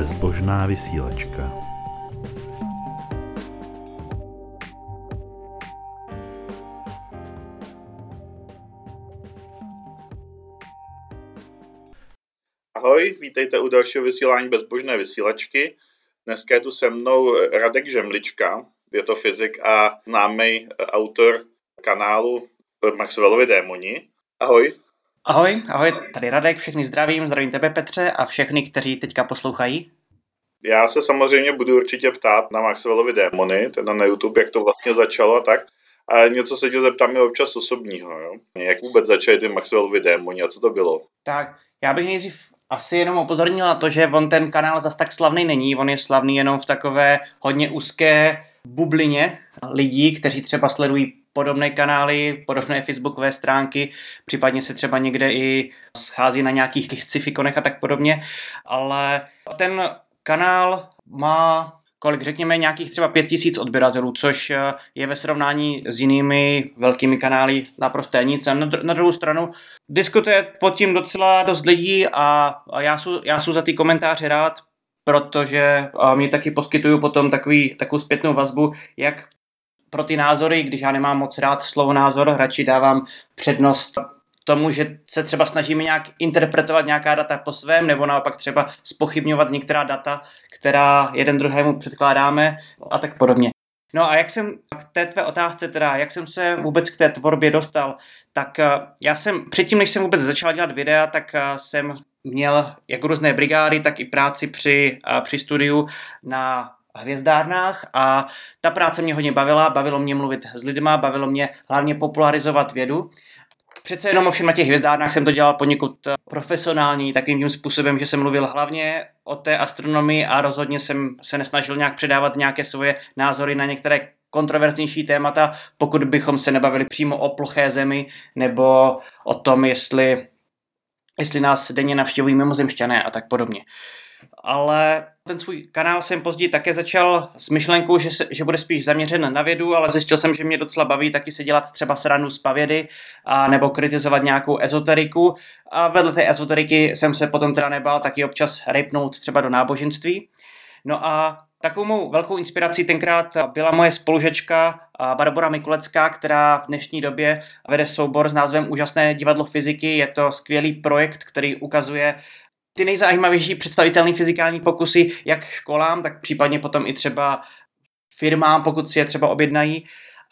Bezbožná vysílačka. Ahoj, vítejte u dalšího vysílání Bezbožné vysílačky. Dneska je tu se mnou Radek Žemlička, je to fyzik a známý autor kanálu Maxwellovi démoni. Ahoj. Ahoj, ahoj, tady Radek, všechny zdravím, zdravím tebe Petře a všechny, kteří teďka poslouchají. Já se samozřejmě budu určitě ptát na Maxwellovi démony, teda na YouTube, jak to vlastně začalo a tak. A něco se tě zeptám i občas osobního, jo? Jak vůbec začaly ty Maxwellovi démoni a co to bylo? Tak, já bych nejdřív asi jenom upozornil na to, že on ten kanál zas tak slavný není, on je slavný jenom v takové hodně úzké bublině lidí, kteří třeba sledují podobné kanály, podobné facebookové stránky, případně se třeba někde i schází na nějakých sci a tak podobně, ale ten kanál má kolik řekněme nějakých třeba pět tisíc odběratelů, což je ve srovnání s jinými velkými kanály naprosté nic. Na, dr- na druhou stranu diskutuje pod tím docela dost lidí a, a já jsem já za ty komentáře rád, protože mě taky poskytují potom takový, takovou zpětnou vazbu, jak pro ty názory, když já nemám moc rád slovo názor, radši dávám přednost tomu, že se třeba snažíme nějak interpretovat nějaká data po svém, nebo naopak třeba spochybňovat některá data, která jeden druhému předkládáme a tak podobně. No a jak jsem k té tvé otázce, teda jak jsem se vůbec k té tvorbě dostal, tak eh, já jsem předtím, než jsem vůbec začal dělat videa, tak eh, jsem měl jak různé brigády, tak i práci při, eh, při studiu na hvězdárnách a ta práce mě hodně bavila, bavilo mě mluvit s lidma, bavilo mě hlavně popularizovat vědu. Přece jenom ovšem na těch hvězdárnách jsem to dělal poněkud eh, profesionální, takým tím způsobem, že jsem mluvil hlavně o té astronomii a rozhodně jsem se nesnažil nějak předávat nějaké svoje názory na některé kontroverznější témata, pokud bychom se nebavili přímo o ploché zemi nebo o tom, jestli, jestli nás denně navštěvují mimozemšťané a tak podobně ale ten svůj kanál jsem později také začal s myšlenkou, že, se, že bude spíš zaměřen na vědu, ale zjistil jsem, že mě docela baví taky se dělat třeba sranu z pavědy a nebo kritizovat nějakou ezoteriku a vedle té ezoteriky jsem se potom teda nebál taky občas rejpnout třeba do náboženství. No a Takovou mou velkou inspirací tenkrát byla moje spolužečka Barbara Mikulecká, která v dnešní době vede soubor s názvem Úžasné divadlo fyziky. Je to skvělý projekt, který ukazuje ty nejzajímavější představitelné fyzikální pokusy, jak školám, tak případně potom i třeba firmám, pokud si je třeba objednají.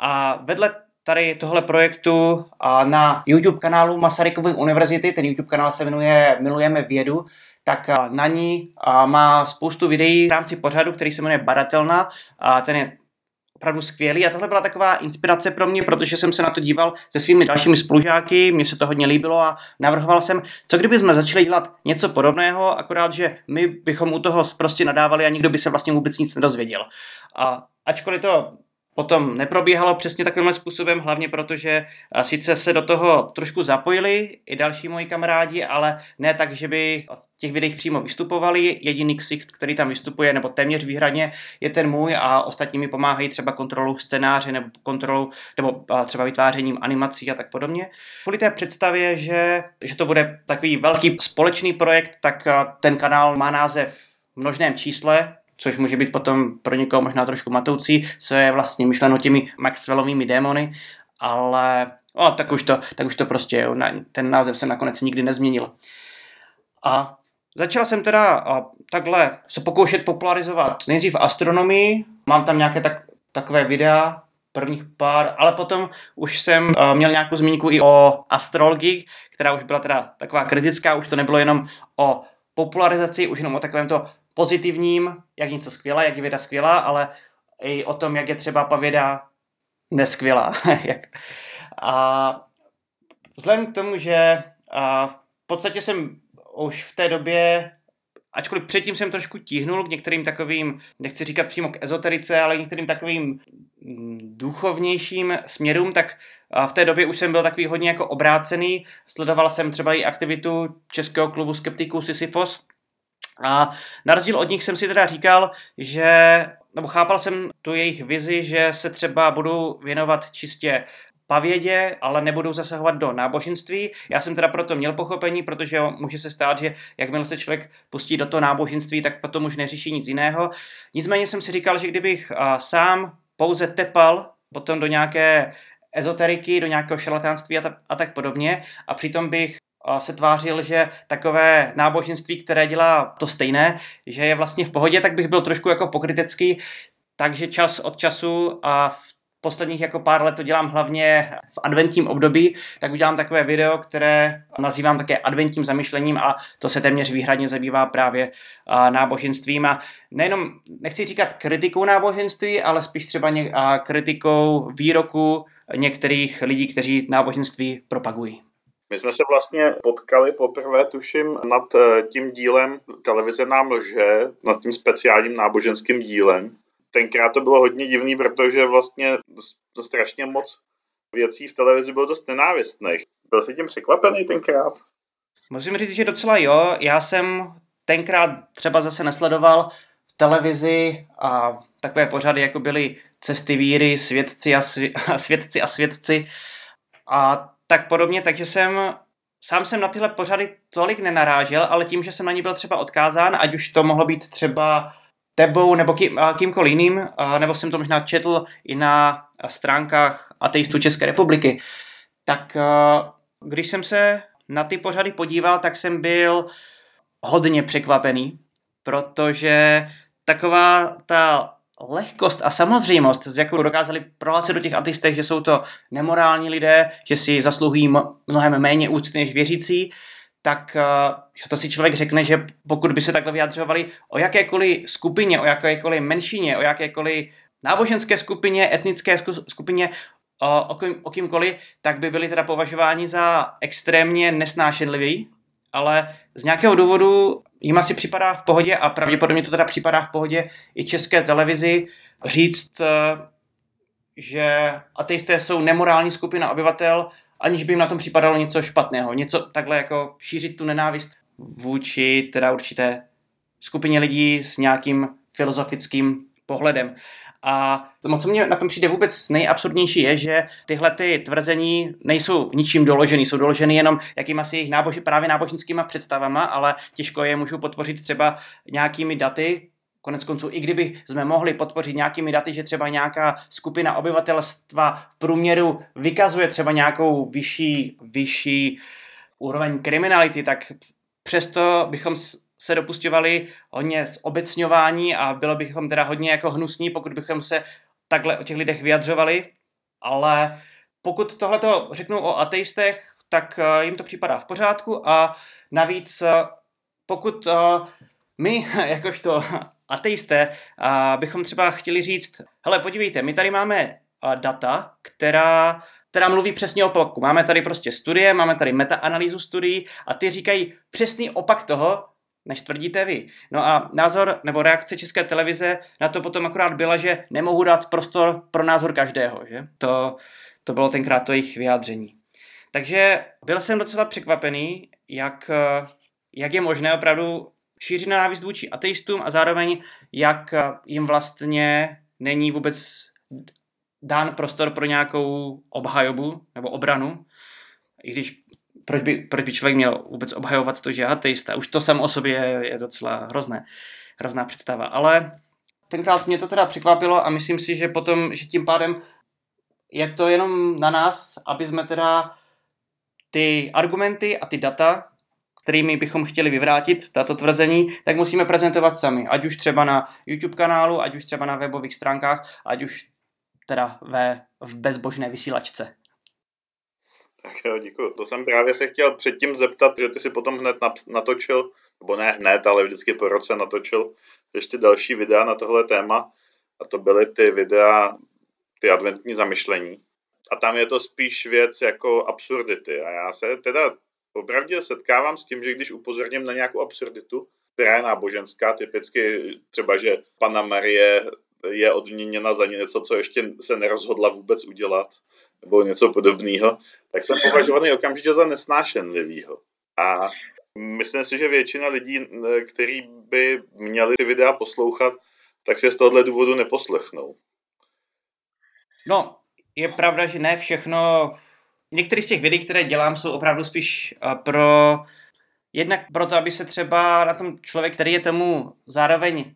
A vedle tady tohle projektu a na YouTube kanálu Masarykovy univerzity, ten YouTube kanál se jmenuje Milujeme vědu, tak na ní má spoustu videí v rámci pořadu, který se jmenuje Badatelna. A ten je opravdu skvělý a tohle byla taková inspirace pro mě, protože jsem se na to díval se svými dalšími spolužáky, mně se to hodně líbilo a navrhoval jsem, co kdyby jsme začali dělat něco podobného, akorát, že my bychom u toho prostě nadávali a nikdo by se vlastně vůbec nic nedozvěděl. A ačkoliv to potom neprobíhalo přesně takovým způsobem, hlavně protože sice se do toho trošku zapojili i další moji kamarádi, ale ne tak, že by v těch videích přímo vystupovali. Jediný ksicht, který tam vystupuje, nebo téměř výhradně, je ten můj a ostatní mi pomáhají třeba kontrolou scénáře nebo kontrolou, nebo třeba vytvářením animací a tak podobně. Kvůli té představě, že, že to bude takový velký společný projekt, tak ten kanál má název v množném čísle, což může být potom pro někoho možná trošku matoucí, co je vlastně myšleno těmi Maxwellovými démony, ale o, tak, už to, tak už to prostě, ten název se nakonec nikdy nezměnil. A začal jsem teda a, takhle se pokoušet popularizovat nejdřív astronomii, mám tam nějaké tak, takové videa, prvních pár, ale potom už jsem měl nějakou zmínku i o astrologii, která už byla teda taková kritická, už to nebylo jenom o popularizaci, už jenom o takovém to pozitivním, jak něco skvělá, jak je věda skvělá, ale i o tom, jak je třeba pavěda neskvělá. a vzhledem k tomu, že a v podstatě jsem už v té době ačkoliv předtím jsem trošku tíhnul k některým takovým, nechci říkat přímo k ezoterice, ale některým takovým mm, duchovnějším směrům, tak v té době už jsem byl takový hodně jako obrácený. Sledoval jsem třeba i aktivitu Českého klubu skeptiků Sisyfos, a na rozdíl od nich jsem si teda říkal, že, nebo chápal jsem tu jejich vizi, že se třeba budu věnovat čistě pavědě, ale nebudou zasahovat do náboženství. Já jsem teda proto měl pochopení, protože může se stát, že jakmile se člověk pustí do toho náboženství, tak potom už neřeší nic jiného. Nicméně jsem si říkal, že kdybych sám pouze tepal potom do nějaké ezoteriky, do nějakého šarlatánství a, ta, a tak podobně a přitom bych se tvářil, že takové náboženství, které dělá to stejné, že je vlastně v pohodě, tak bych byl trošku jako pokrytecký, takže čas od času a v posledních jako pár let to dělám hlavně v adventním období, tak udělám takové video, které nazývám také adventním zamyšlením a to se téměř výhradně zabývá právě náboženstvím a nejenom, nechci říkat kritikou náboženství, ale spíš třeba kritikou výroku některých lidí, kteří náboženství propagují. My jsme se vlastně potkali poprvé, tuším, nad eh, tím dílem Televize nám lže, nad tím speciálním náboženským dílem. Tenkrát to bylo hodně divný, protože vlastně strašně moc věcí v televizi bylo dost nenávistných. Byl jsi tím překvapený tenkrát? Musím říct, že docela jo. Já jsem tenkrát třeba zase nesledoval v televizi a takové pořady, jako byly Cesty víry, Svědci a, svě- a svědci a svědci. A tak podobně, takže jsem sám jsem na tyhle pořady tolik nenarážel, ale tím, že jsem na ní byl třeba odkázán, ať už to mohlo být třeba tebou nebo kým, kýmkoliv jiným, nebo jsem to možná četl i na stránkách ateistů České republiky, tak když jsem se na ty pořady podíval, tak jsem byl hodně překvapený, protože taková ta lehkost a samozřejmost, s jakou dokázali prohlásit do těch ateistech, že jsou to nemorální lidé, že si zasluhují mnohem méně úcty než věřící, tak eh, že to si člověk řekne, že pokud by se takhle vyjadřovali o jakékoliv skupině, o jakékoliv menšině, o jakékoliv náboženské skupině, etnické skupině, o, o, kým, o kýmkoliv, tak by byli teda považováni za extrémně nesnášenliví, ale z nějakého důvodu jim asi připadá v pohodě a pravděpodobně to teda připadá v pohodě i české televizi říct, eh, že ateisté jsou nemorální skupina obyvatel, aniž by jim na tom připadalo něco špatného. Něco takhle jako šířit tu nenávist vůči teda určité skupině lidí s nějakým filozofickým pohledem. A to, co mě na tom přijde vůbec nejabsurdnější, je, že tyhle ty tvrzení nejsou ničím doloženy, jsou doloženy jenom jakýma si jejich náboži, právě náboženskýma představama, ale těžko je můžou podpořit třeba nějakými daty, Konec konců, i kdyby jsme mohli podpořit nějakými daty, že třeba nějaká skupina obyvatelstva v průměru vykazuje třeba nějakou vyšší, vyšší úroveň kriminality, tak přesto bychom se dopustovali hodně zobecňování a bylo bychom teda hodně jako hnusní, pokud bychom se takhle o těch lidech vyjadřovali, ale pokud tohle to řeknu o ateistech, tak eh, jim to připadá v pořádku a navíc eh, pokud eh, my, jakožto ateisté, bychom třeba chtěli říct, hele, podívejte, my tady máme data, která která mluví přesně o opaku. Máme tady prostě studie, máme tady metaanalýzu studií a ty říkají přesný opak toho, než tvrdíte vy. No a názor nebo reakce České televize na to potom akorát byla, že nemohu dát prostor pro názor každého. Že? To, to bylo tenkrát to jejich vyjádření. Takže byl jsem docela překvapený, jak, jak je možné opravdu šířit nenávist vůči ateistům a zároveň jak jim vlastně není vůbec dán prostor pro nějakou obhajobu nebo obranu, i když proč by, proč by člověk měl vůbec obhajovat to, že je ateista. Už to sam o sobě je, docela hrozné, hrozná představa. Ale tenkrát mě to teda překvapilo a myslím si, že potom, že tím pádem je to jenom na nás, aby jsme teda ty argumenty a ty data, kterými bychom chtěli vyvrátit tato tvrzení, tak musíme prezentovat sami. Ať už třeba na YouTube kanálu, ať už třeba na webových stránkách, ať už teda ve, v bezbožné vysílačce. Tak jo, děkuji. To jsem právě se chtěl předtím zeptat, že ty si potom hned natočil, nebo ne hned, ale vždycky po roce natočil ještě další videa na tohle téma. A to byly ty videa, ty adventní zamyšlení. A tam je to spíš věc jako absurdity. A já se teda opravdu setkávám s tím, že když upozorním na nějakou absurditu, která je náboženská, typicky třeba, že Pana Marie je odměněna za něco, co ještě se nerozhodla vůbec udělat, nebo něco podobného, tak jsem považovaný okamžitě za nesnášenlivýho. A myslím si, že většina lidí, kteří by měli ty videa poslouchat, tak se z tohohle důvodu neposlechnou. No, je pravda, že ne všechno, některé z těch videí, které dělám, jsou opravdu spíš uh, pro, jednak proto, aby se třeba na tom člověk, který je tomu zároveň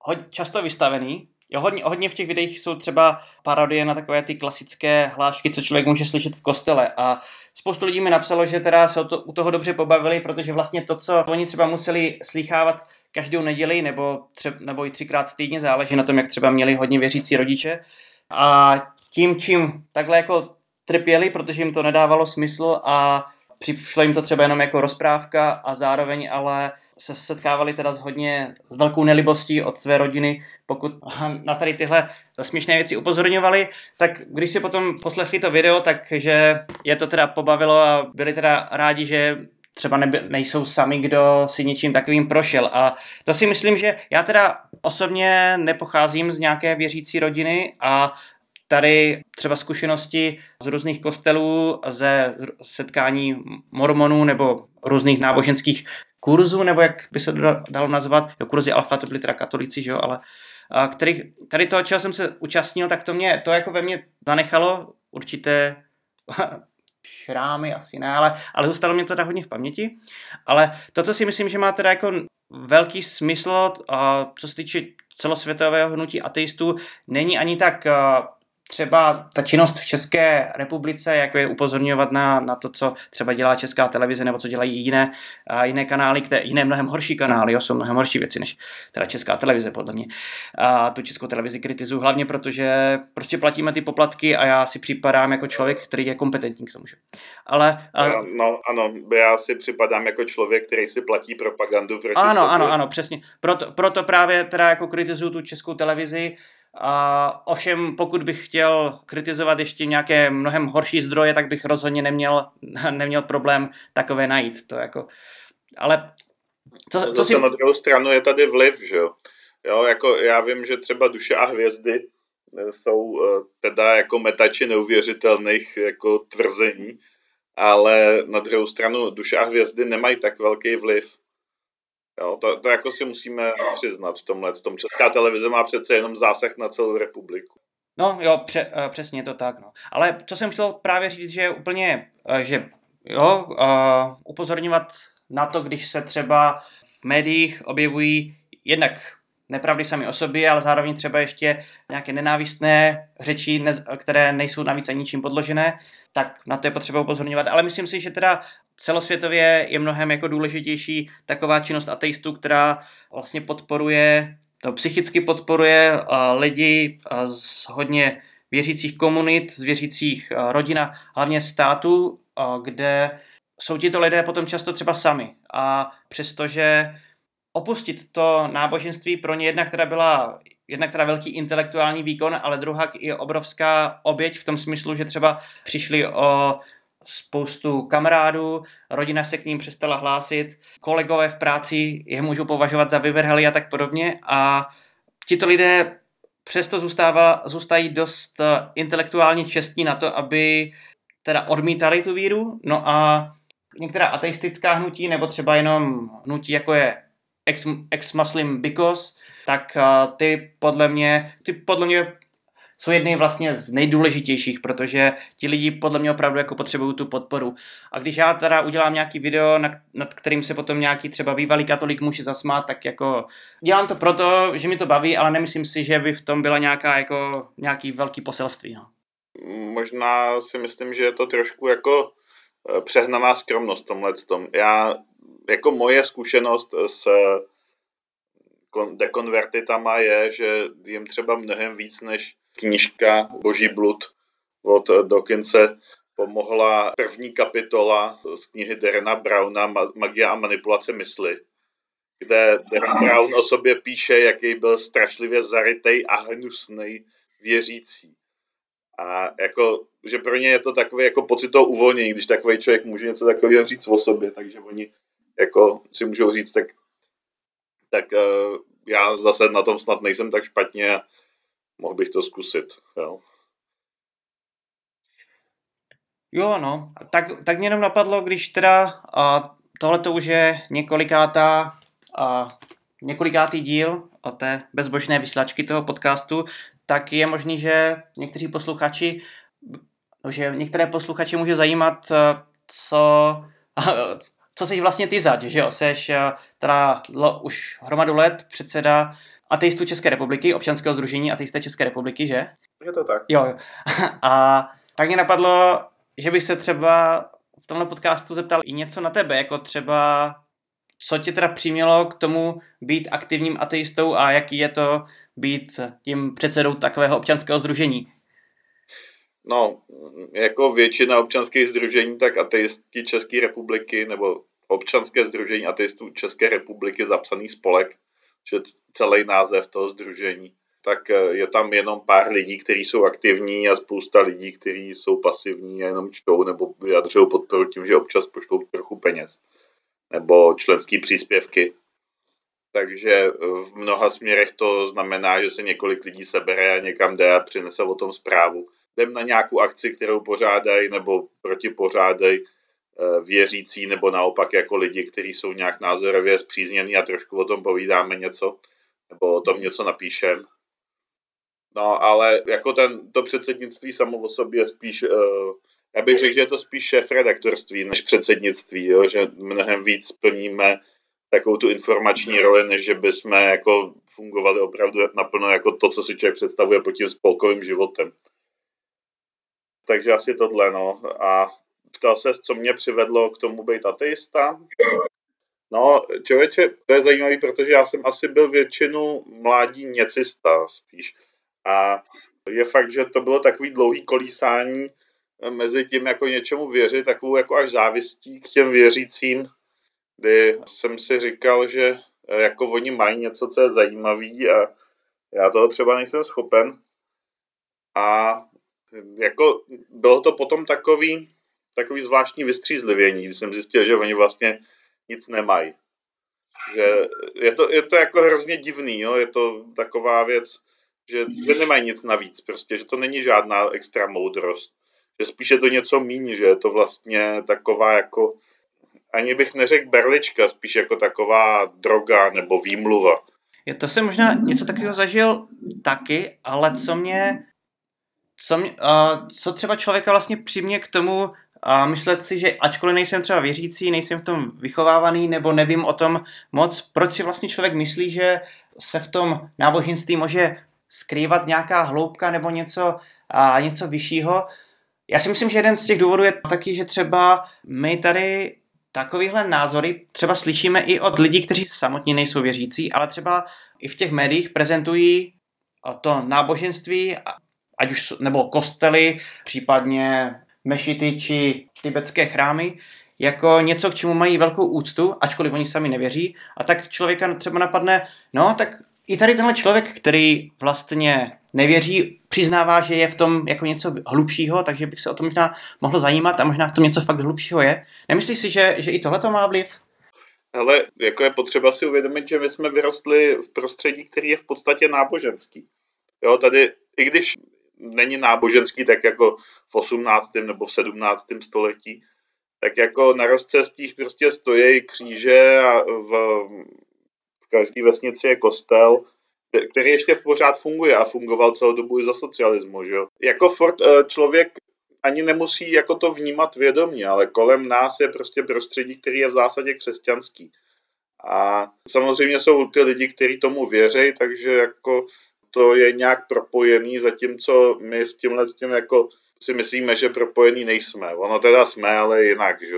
hodně často vystavený, Jo, hodně, hodně v těch videích jsou třeba parodie na takové ty klasické hlášky, co člověk může slyšet v kostele. A spoustu lidí mi napsalo, že teda se to, u toho dobře pobavili, protože vlastně to, co oni třeba museli slýchávat každou neděli nebo, třeba, nebo i třikrát týdně, záleží na tom, jak třeba měli hodně věřící rodiče. A tím, čím takhle jako trpěli, protože jim to nedávalo smysl a přišlo jim to třeba jenom jako rozprávka a zároveň ale se setkávali teda s hodně s velkou nelibostí od své rodiny, pokud na tady tyhle směšné věci upozorňovali, tak když si potom poslechli to video, takže je to teda pobavilo a byli teda rádi, že třeba neby, nejsou sami, kdo si něčím takovým prošel. A to si myslím, že já teda osobně nepocházím z nějaké věřící rodiny a tady třeba zkušenosti z různých kostelů, ze setkání mormonů nebo různých náboženských kurzů, nebo jak by se dalo nazvat, jo, kurzy alfa, to byly teda katolici, že jo, ale a kterých, tady toho, čeho jsem se účastnil, tak to mě, to jako ve mně zanechalo určité šrámy, asi ne, ale, ale zůstalo mě to teda hodně v paměti. Ale to, co si myslím, že má teda jako velký smysl, a co se týče celosvětového hnutí ateistů, není ani tak třeba ta činnost v České republice, jako je upozorňovat na, na to, co třeba dělá Česká televize nebo co dělají jiné, a jiné kanály, které, jiné mnohem horší kanály, jo, jsou mnohem horší věci než teda Česká televize, podle mě. A tu Českou televizi kritizuju hlavně, protože prostě platíme ty poplatky a já si připadám jako člověk, který je kompetentní k tomu. Že? Ale, a... No, ano, já si připadám jako člověk, který si platí propagandu proti Ano, sobě. ano, ano, přesně. Proto, proto právě teda jako kritizuju tu Českou televizi, a ovšem, pokud bych chtěl kritizovat ještě nějaké mnohem horší zdroje, tak bych rozhodně neměl, neměl problém takové najít. To jako, ale co, co Zase si... na druhou stranu je tady vliv, že jo? jo jako já vím, že třeba duše a hvězdy jsou eh, teda jako metači neuvěřitelných jako tvrzení, ale na druhou stranu duše a hvězdy nemají tak velký vliv Jo, to, to jako si musíme přiznat v tomhle. Tom Česká televize má přece jenom zásah na celou republiku. No jo, pře, uh, přesně to tak. No. Ale co jsem chtěl právě říct, že úplně, uh, že jo, uh, upozorňovat na to, když se třeba v médiích objevují jednak nepravdy sami o sobě, ale zároveň třeba ještě nějaké nenávistné řeči, které nejsou navíc ani ničím podložené, tak na to je potřeba upozorňovat. Ale myslím si, že teda celosvětově je mnohem jako důležitější taková činnost ateistů, která vlastně podporuje, to psychicky podporuje lidi z hodně věřících komunit, z věřících rodin a hlavně států, kde jsou tito lidé potom často třeba sami. A přestože opustit to náboženství pro ně jedna, která byla jednak teda velký intelektuální výkon, ale druhá je obrovská oběť v tom smyslu, že třeba přišli o spoustu kamarádů, rodina se k ním přestala hlásit, kolegové v práci je můžou považovat za vyvrheli a tak podobně a tito lidé přesto zůstává, zůstají dost eh, intelektuálně čestní na to, aby teda odmítali tu víru, no a některá ateistická hnutí, nebo třeba jenom hnutí jako je ex, ex-muslim because, tak uh, ty podle mě, ty podle mě jsou jedny vlastně z nejdůležitějších, protože ti lidi podle mě opravdu jako potřebují tu podporu. A když já teda udělám nějaký video, nad, kterým se potom nějaký třeba bývalý katolik může zasmát, tak jako dělám to proto, že mi to baví, ale nemyslím si, že by v tom byla nějaká jako nějaký velký poselství. No. Možná si myslím, že je to trošku jako eh, přehnaná skromnost tomhle tom. Já, jako moje zkušenost s dekonvertitama je, že jim třeba mnohem víc než knížka Boží blud od Dokince pomohla první kapitola z knihy Derena Browna Magie a manipulace mysli, kde Darren Brown o sobě píše, jaký byl strašlivě zarytej a hnusný věřící. A jako, že pro ně je to takový jako pocit toho uvolnění, když takový člověk může něco takového říct o sobě, takže oni jako si můžou říct, tak, tak uh, já zase na tom snad nejsem tak špatně mohl bych to zkusit. Jo, jo no, tak, tak mě jenom napadlo, když teda tohle to už je několikátá, a, několikátý díl o té bezbožné vysílačky toho podcastu, tak je možný, že někteří posluchači, že některé posluchači může zajímat, eh, co, co jsi vlastně ty zač, že jo? Seš eh, teda už hromadu let předseda ateistů České republiky, občanského združení ateisté České republiky, že? Je to tak. Jo, jo. A tak mě napadlo, že bych se třeba v tomhle podcastu zeptal i něco na tebe, jako třeba co tě teda přimělo k tomu být aktivním ateistou a jaký je to být tím předsedou takového občanského združení? No, jako většina občanských združení, tak ateisti České republiky nebo občanské združení ateistů České republiky zapsaný spolek, že celý název toho združení, tak eh, je tam jenom pár lidí, kteří jsou aktivní a spousta lidí, kteří jsou pasivní a jenom čtou nebo vyjadřují podporu tím, že občas pošlou trochu peněz nebo členské příspěvky. Takže v mnoha směrech to znamená, že se několik lidí sebere a někam jde a přinese o tom zprávu. Jdem na nějakou akci, kterou pořádají nebo protipořádají eh, věřící nebo naopak jako lidi, kteří jsou nějak názorově zpříznění a trošku o tom povídáme něco nebo o tom něco napíšem. No, ale jako ten, to předsednictví samo o sobě je spíš, uh, já bych řekl, že je to spíš šéf redaktorství než předsednictví, jo? že mnohem víc plníme takovou tu informační roli, než že bychom jako fungovali opravdu naplno jako to, co si člověk představuje pod tím spolkovým životem. Takže asi tohle, no. A ptal se, co mě přivedlo k tomu být ateista? No, člověče, to je zajímavé, protože já jsem asi byl většinu mládí něcista spíš. A je fakt, že to bylo takový dlouhý kolísání mezi tím jako něčemu věřit, takovou jako až závistí k těm věřícím, kdy jsem si říkal, že jako oni mají něco, co je zajímavý a já toho třeba nejsem schopen. A jako bylo to potom takový, takový zvláštní vystřízlivění, když jsem zjistil, že oni vlastně nic nemají. Že je to, je to jako hrozně divný, jo? je to taková věc, že, že nemají nic navíc, prostě, že to není žádná extra moudrost. Že spíše to něco míní, že je to vlastně taková jako, ani bych neřekl berlička, spíš jako taková droga nebo výmluva. Je to jsem možná něco takového zažil taky, ale co mě, co, mě, uh, co třeba člověka vlastně přimě k tomu a myslet si, že ačkoliv nejsem třeba věřící, nejsem v tom vychovávaný nebo nevím o tom moc, proč si vlastně člověk myslí, že se v tom náboženství může skrývat nějaká hloubka nebo něco, a něco vyššího. Já si myslím, že jeden z těch důvodů je taky, že třeba my tady takovýhle názory třeba slyšíme i od lidí, kteří samotně nejsou věřící, ale třeba i v těch médiích prezentují to náboženství, ať už nebo kostely, případně mešity či tibetské chrámy, jako něco, k čemu mají velkou úctu, ačkoliv oni sami nevěří. A tak člověka třeba napadne, no tak i tady tenhle člověk, který vlastně nevěří, přiznává, že je v tom jako něco hlubšího, takže bych se o to možná mohl zajímat a možná v tom něco fakt hlubšího je. Nemyslíš si, že, že i tohle to má vliv? Ale jako je potřeba si uvědomit, že my jsme vyrostli v prostředí, který je v podstatě náboženský. Jo, tady, i když není náboženský tak jako v 18. nebo v 17. století, tak jako na rozcestích prostě stojí kříže a v, každé vesnici je kostel, který ještě v pořád funguje a fungoval celou dobu i za socialismu. Že? Jako furt eh, člověk ani nemusí jako to vnímat vědomě, ale kolem nás je prostě prostředí, který je v zásadě křesťanský. A samozřejmě jsou ty lidi, kteří tomu věří, takže jako to je nějak propojený, zatímco my s tímhle s tím jako si myslíme, že propojený nejsme. Ono teda jsme, ale jinak, že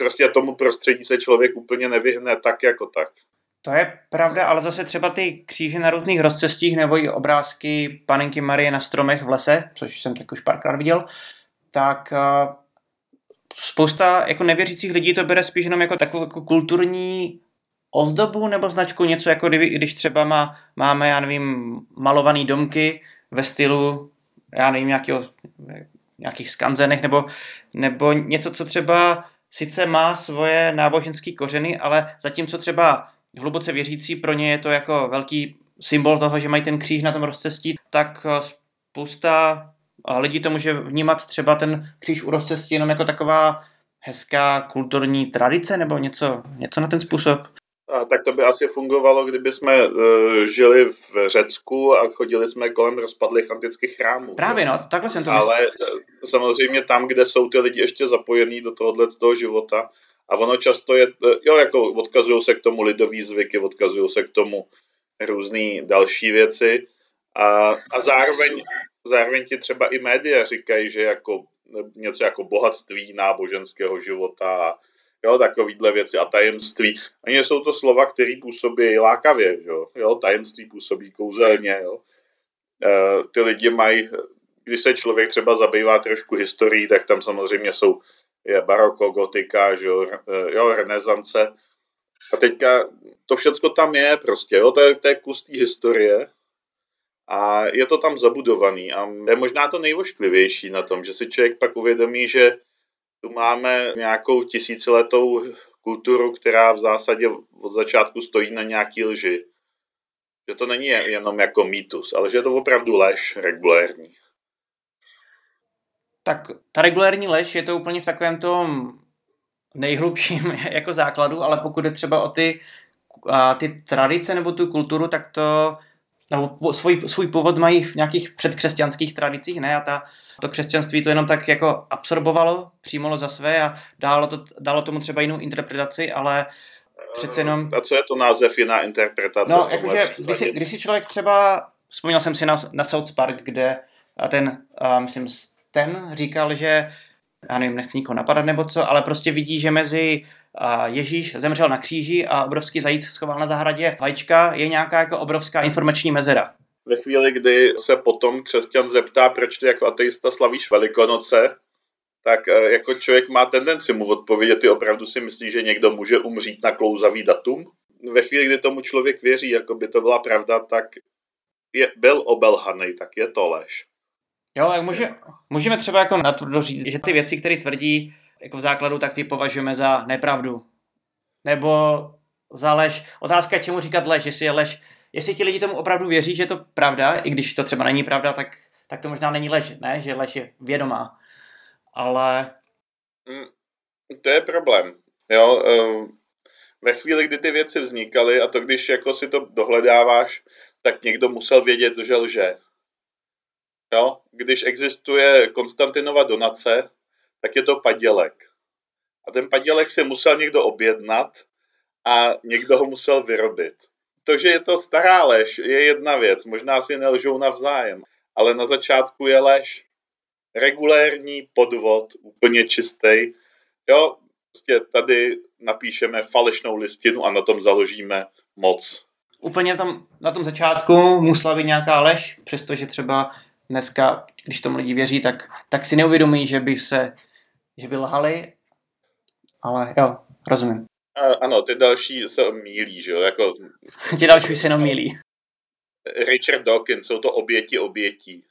Prostě tomu prostředí se člověk úplně nevyhne tak jako tak. To je pravda, ale zase třeba ty kříže na různých rozcestích nebo i obrázky panenky Marie na stromech v lese, což jsem tak už párkrát viděl, tak uh, spousta jako nevěřících lidí to bere spíš jenom jako takovou jako kulturní ozdobu nebo značku, něco jako kdyby, když třeba má, máme, já nevím, malovaný domky ve stylu, já nevím, nějakého, nějakých skanzenech nebo, nebo něco, co třeba sice má svoje náboženské kořeny, ale zatímco třeba hluboce věřící, pro ně je to jako velký symbol toho, že mají ten kříž na tom rozcestí, tak eh, spousta lidí to může vnímat třeba ten kříž u rozcestí jenom jako taková hezká kulturní tradice nebo něco, něco na ten způsob. A tak to by asi fungovalo, kdyby jsme uh, žili v Řecku a chodili jsme kolem rozpadlých antických chrámů. Právě no, takhle jsem to myslel. Ale uh, samozřejmě tam, kde jsou ty lidi ještě zapojení do tohohle z toho života, a ono často je, uh, jo, jako odkazují se k tomu lidový zvyky, odkazují se k tomu různé další věci a, a zároveň, zároveň ti třeba i média říkají, že jako něco jako bohatství náboženského života jo, takovýhle věci a tajemství. Ani jsou to slova, které působí lákavě, jo, jo tajemství působí kouzelně, jo. E, ty lidi mají, když se člověk třeba zabývá trošku historií, tak tam samozřejmě jsou je baroko, gotika, jo, e, jo, renesance. A teďka to všechno tam je prostě, jo, to je, to je kus té historie a je to tam zabudovaný a je možná to nejvošklivější na tom, že si člověk pak uvědomí, že tu máme nějakou tisíciletou kulturu, která v zásadě od začátku stojí na nějaký lži. Že to není jenom jako mýtus, ale že je to opravdu lež regulérní. Tak ta regulérní lež je to úplně v takovém tom nejhlubším jako základu, ale pokud je třeba o ty, a ty tradice nebo tu kulturu, tak to nebo svůj, svůj původ mají v nějakých předkřesťanských tradicích, ne? A ta, to křesťanství to jenom tak jako absorbovalo, přijímalo za své a dalo, to, dalo tomu třeba jinou interpretaci, ale přece jenom... A co je to název jiná interpretace? No, jakože, když si, když si člověk třeba, vzpomněl jsem si na, na South Park, kde ten, uh, myslím, ten říkal, že já nevím, nechci nikoho napadat nebo co, ale prostě vidí, že mezi Ježíš zemřel na kříži a obrovský zajíc schoval na zahradě vajíčka, je nějaká jako obrovská informační mezera. Ve chvíli, kdy se potom křesťan zeptá, proč ty jako ateista slavíš Velikonoce, tak e, jako člověk má tendenci mu odpovědět, ty opravdu si myslí, že někdo může umřít na klouzavý datum. Ve chvíli, kdy tomu člověk věří, jako by to byla pravda, tak je, byl obelhaný, tak je to lež. Jo, jak může, můžeme třeba jako natvrdo říct, že ty věci, které tvrdí jako v základu, tak ty považujeme za nepravdu. Nebo za lež. Otázka je, čemu říkat lež, jestli je lež. Jestli ti lidi tomu opravdu věří, že je to pravda, i když to třeba není pravda, tak, tak to možná není lež, ne? Že lež je vědomá. Ale... Mm, to je problém. Jo, uh, ve chvíli, kdy ty věci vznikaly a to, když jako si to dohledáváš, tak někdo musel vědět, že lže. Jo? Když existuje Konstantinova donace, tak je to padělek. A ten padělek si musel někdo objednat a někdo ho musel vyrobit. To, že je to stará lež, je jedna věc. Možná si nelžou navzájem. Ale na začátku je lež. Regulérní podvod, úplně čistý. Jo, prostě tady napíšeme falešnou listinu a na tom založíme moc. Úplně tam na tom začátku musela být nějaká lež, přestože třeba dneska, když tomu lidi věří, tak, tak si neuvědomí, že by se, že by lhali, ale jo, rozumím. A, ano, ty další se mílí, že jo, jako... ty další se jenom mílí. Richard Dawkins, jsou to oběti obětí.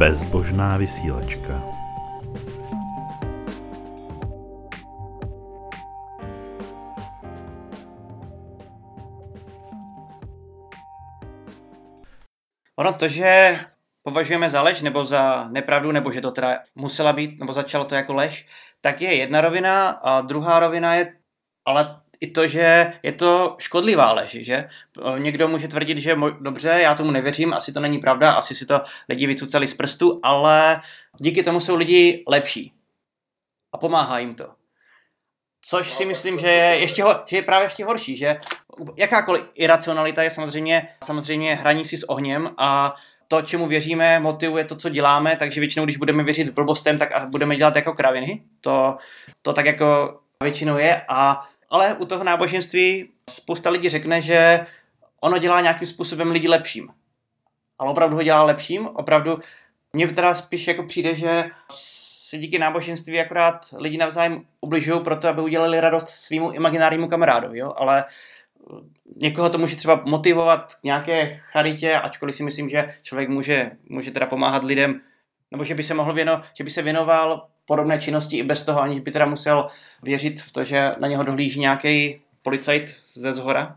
Bezbožná vysílačka. Ono to, že považujeme za lež nebo za nepravdu, nebo že to teda musela být, nebo začalo to jako lež, tak je jedna rovina a druhá rovina je ale i to, že je to škodlivá lež, že někdo může tvrdit, že dobře, já tomu nevěřím, asi to není pravda, asi si to lidi vycucali z prstu, ale díky tomu jsou lidi lepší a pomáhá jim to. Což si myslím, že je, ještě ho, že je právě ještě horší, že jakákoliv iracionalita je samozřejmě, samozřejmě hraní si s ohněm a to, čemu věříme, motivuje to, co děláme, takže většinou, když budeme věřit blbostem, tak budeme dělat jako kraviny. To, to tak jako většinou je a ale u toho náboženství spousta lidí řekne, že ono dělá nějakým způsobem lidi lepším. Ale opravdu ho dělá lepším, opravdu mně teda spíš jako přijde, že si díky náboženství akorát lidi navzájem ubližují proto, aby udělali radost svýmu imaginárnímu kamarádovi, jo? ale někoho to může třeba motivovat k nějaké charitě, ačkoliv si myslím, že člověk může, může teda pomáhat lidem, nebo že by se mohl věno, že by se věnoval podobné činnosti i bez toho, aniž by teda musel věřit v to, že na něho dohlíží nějaký policajt ze zhora?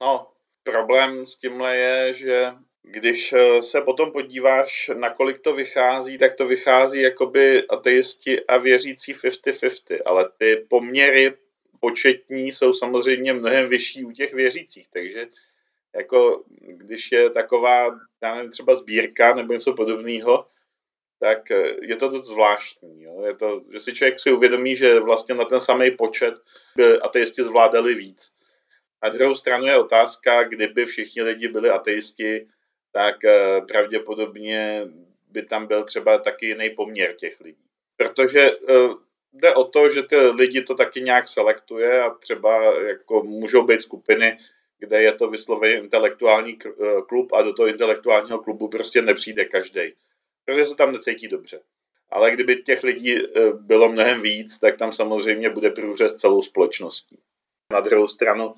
No, problém s tímhle je, že když eh, se potom podíváš, na kolik to vychází, tak to vychází jakoby ateisti a věřící 50-50, ale ty poměry početní jsou samozřejmě mnohem vyšší u těch věřících, takže jako když je taková, já nevím, třeba sbírka nebo něco podobného, tak eh, je to dost zvláštní. Jo? Je to, že si člověk si uvědomí, že vlastně na ten samý počet by ateisti zvládali víc. Na druhou stranu je otázka, kdyby všichni lidi byli ateisti, tak eh, pravděpodobně by tam byl třeba taky jiný poměr těch lidí. Protože eh, jde o to, že ty lidi to taky nějak selektuje a třeba jako můžou být skupiny, kde je to vysloveně intelektuální klub a do toho intelektuálního klubu prostě nepřijde každý protože se tam necítí dobře. Ale kdyby těch lidí e, bylo mnohem víc, tak tam samozřejmě bude průřez celou společností. Na druhou stranu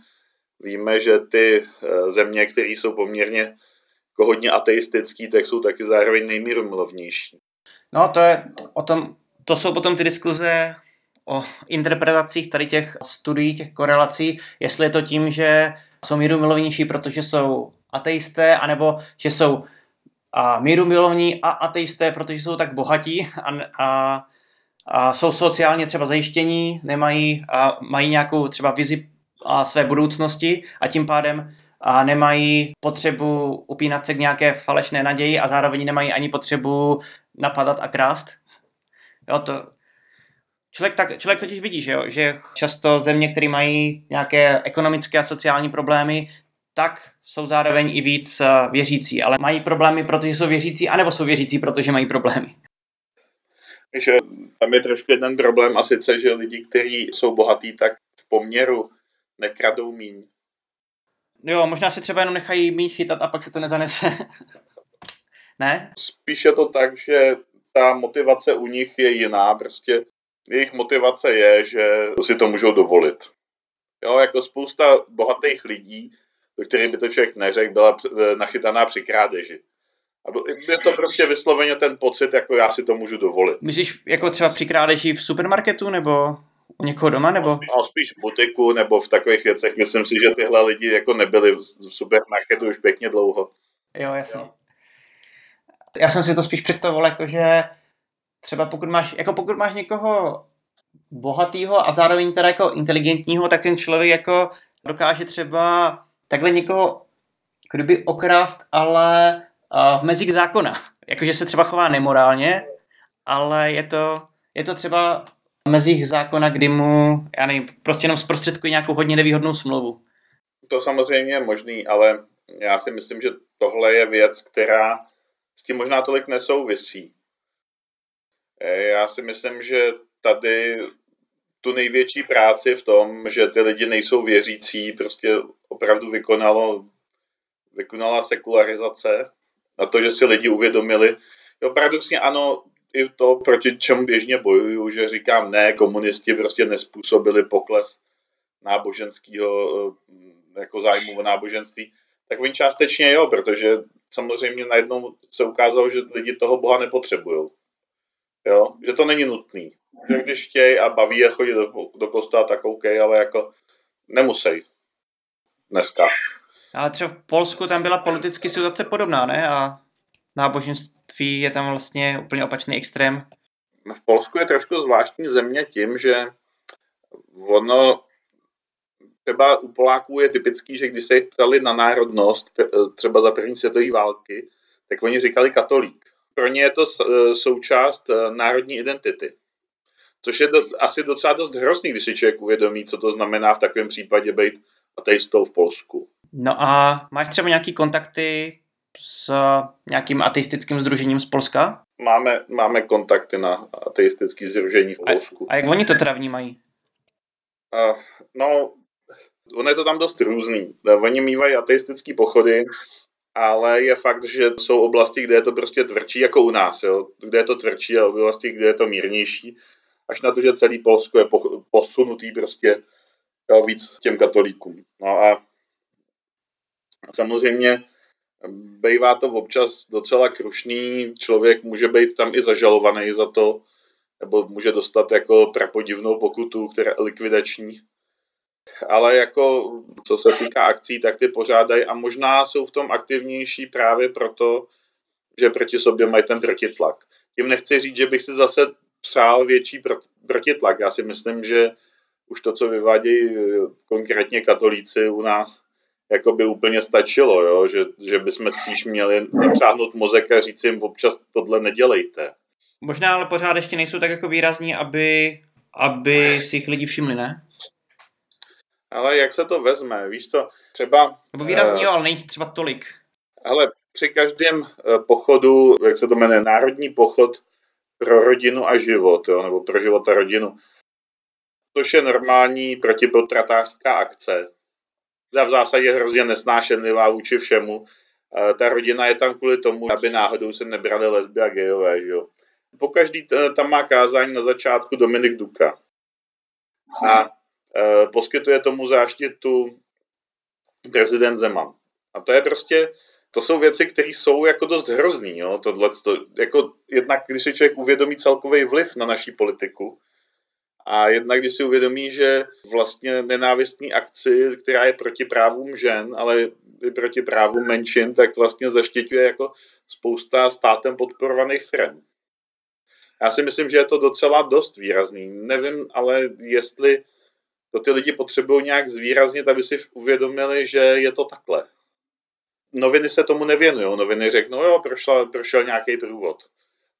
víme, že ty e, země, které jsou poměrně jako hodně ateistický, tak jsou taky zároveň nejmírumilovnější. No to je o tom, to jsou potom ty diskuze o interpretacích tady těch studií, těch korelací, jestli je to tím, že jsou mírumilovnější, protože jsou ateisté, anebo že jsou a míru milovní a ateisté, protože jsou tak bohatí a, a, a jsou sociálně třeba zajištění, nemají a mají nějakou třeba vizi a své budoucnosti a tím pádem a nemají potřebu upínat se k nějaké falešné naději a zároveň nemají ani potřebu napadat a krást. Jo, to, člověk, tak, člověk totiž vidí, že, jo, že často země, které mají nějaké ekonomické a sociální problémy, tak jsou zároveň i víc eh, věřící, ale mají problémy, protože jsou věřící, anebo jsou věřící, protože mají problémy. Takže tam je trošku jeden problém a sice, že lidi, kteří jsou bohatí, tak v poměru nekradou míň. Jo, možná si třeba jenom nechají míň chytat a pak se to nezanese. ne? Spíš je to tak, že ta motivace u nich je jiná. Prostě jejich motivace je, že si to můžou dovolit. Jo, jako spousta bohatých lidí do který by to člověk neřekl, byla eh, nachytaná při krádeži. A je to prostě vysloveně ten pocit, jako já si to můžu dovolit. Myslíš jako třeba při krádeži v supermarketu nebo u někoho doma? Nebo? No, spíš v butiku nebo v takových věcech. Myslím si, že tyhle lidi jako nebyli v supermarketu už pěkně dlouho. Jo, jasně. Jo. Já jsem si to spíš představoval jako, že třeba pokud máš, jako pokud máš někoho bohatýho a zároveň teda jako inteligentního, tak ten člověk jako dokáže třeba takhle někoho kdyby okrást, ale uh, v mezích zákona. Jakože se třeba chová nemorálně, ale je to, je to třeba v mezích zákona, kdy mu, já nevím, prostě jenom zprostředkuje nějakou hodně nevýhodnou smlouvu. To samozřejmě je možný, ale já si myslím, že tohle je věc, která s tím možná tolik nesouvisí. E, já si myslím, že tady tu největší práci v tom, že ty lidi nejsou věřící, prostě opravdu vykonalo, vykonala sekularizace a to, že si lidi uvědomili. Jo, paradoxně ano, i to, proti čemu běžně bojuju, že říkám ne, komunisti prostě nespůsobili pokles náboženského eh, jako zájmu o náboženství, tak oni částečně jo, protože samozřejmě najednou se ukázalo, že lidi toho Boha nepotřebují. Jo, že to není nutný že když chtějí a baví je chodit do, do kostela, tak OK, ale jako nemusí dneska. Ale třeba v Polsku tam byla politicky situace podobná, ne? A náboženství je tam vlastně úplně opačný extrém. V Polsku je trošku zvláštní země tím, že ono třeba u Poláků je typický, že když se ptali na národnost, třeba za první světové války, tak oni říkali katolík. Pro ně je to součást eh, národní identity. Což je do, asi docela dost hrozný, když si člověk uvědomí, co to znamená v takovém případě být ateistou v Polsku. No a máš třeba nějaký kontakty s nějakým ateistickým združením z Polska? Máme, máme kontakty na ateistické združení v Polsku. A, a jak oni to teda vnímají? Uh, no, ono je to tam dost různý. Oni mývají ateistické pochody, ale je fakt, že jsou oblasti, kde je to prostě tvrdší jako u nás, jo? kde je to tvrdší a oblasti, kde je to mírnější až na to, že celý Polsko je posunutý prostě víc těm katolíkům. No a samozřejmě bývá to občas docela krušný, člověk může být tam i zažalovaný za to, nebo může dostat jako prapodivnou pokutu, která je likvidační. Ale jako co se týká akcí, tak ty pořádají a možná jsou v tom aktivnější právě proto, že proti sobě mají ten protitlak. Tím nechci říct, že bych si zase přál větší protitlak. Já si myslím, že už to, co vyvádějí eh, konkrétně katolíci u nás, jako by úplně stačilo, jo? Že, že bychom spíš měli zapřáhnout mozek a říct jim občas tohle nedělejte. Možná ale pořád ještě nejsou tak jako výrazní, aby, aby si jich lidi všimli, ne? Ale jak se to vezme, víš co, třeba... Nebo výrazní, uh, ale není třeba tolik. Ale při každém uh, pochodu, jak se to jmenuje, národní pochod pro rodinu a život, jo, nebo pro život a rodinu, což je normální protipotratářská akce. Teda v zásadě hrozně nesnášenlivá vůči všemu. Uh, ta rodina je tam kvůli tomu, aby náhodou se nebrali lesby a gejové, že jo. Po každý tam má kázání na začátku Dominik Duka. A Eh, poskytuje tomu záštitu prezident Zeman. A to je prostě, to jsou věci, které jsou jako dost hrozný, jo, tohle, to, jako jednak, když si člověk uvědomí celkový vliv na naší politiku, a jednak, když si uvědomí, že vlastně nenávistný akci, která je proti právům žen, ale i proti právům menšin, tak vlastně zaštiťuje jako spousta státem podporovaných firm. Já si myslím, že je to docela dost výrazný. Nevím, ale jestli to ty lidi potřebují nějak zvýraznit, aby si uvědomili, že je to takhle. Noviny se tomu nevěnují. Noviny řeknou, jo, prošel, prošel nějaký průvod.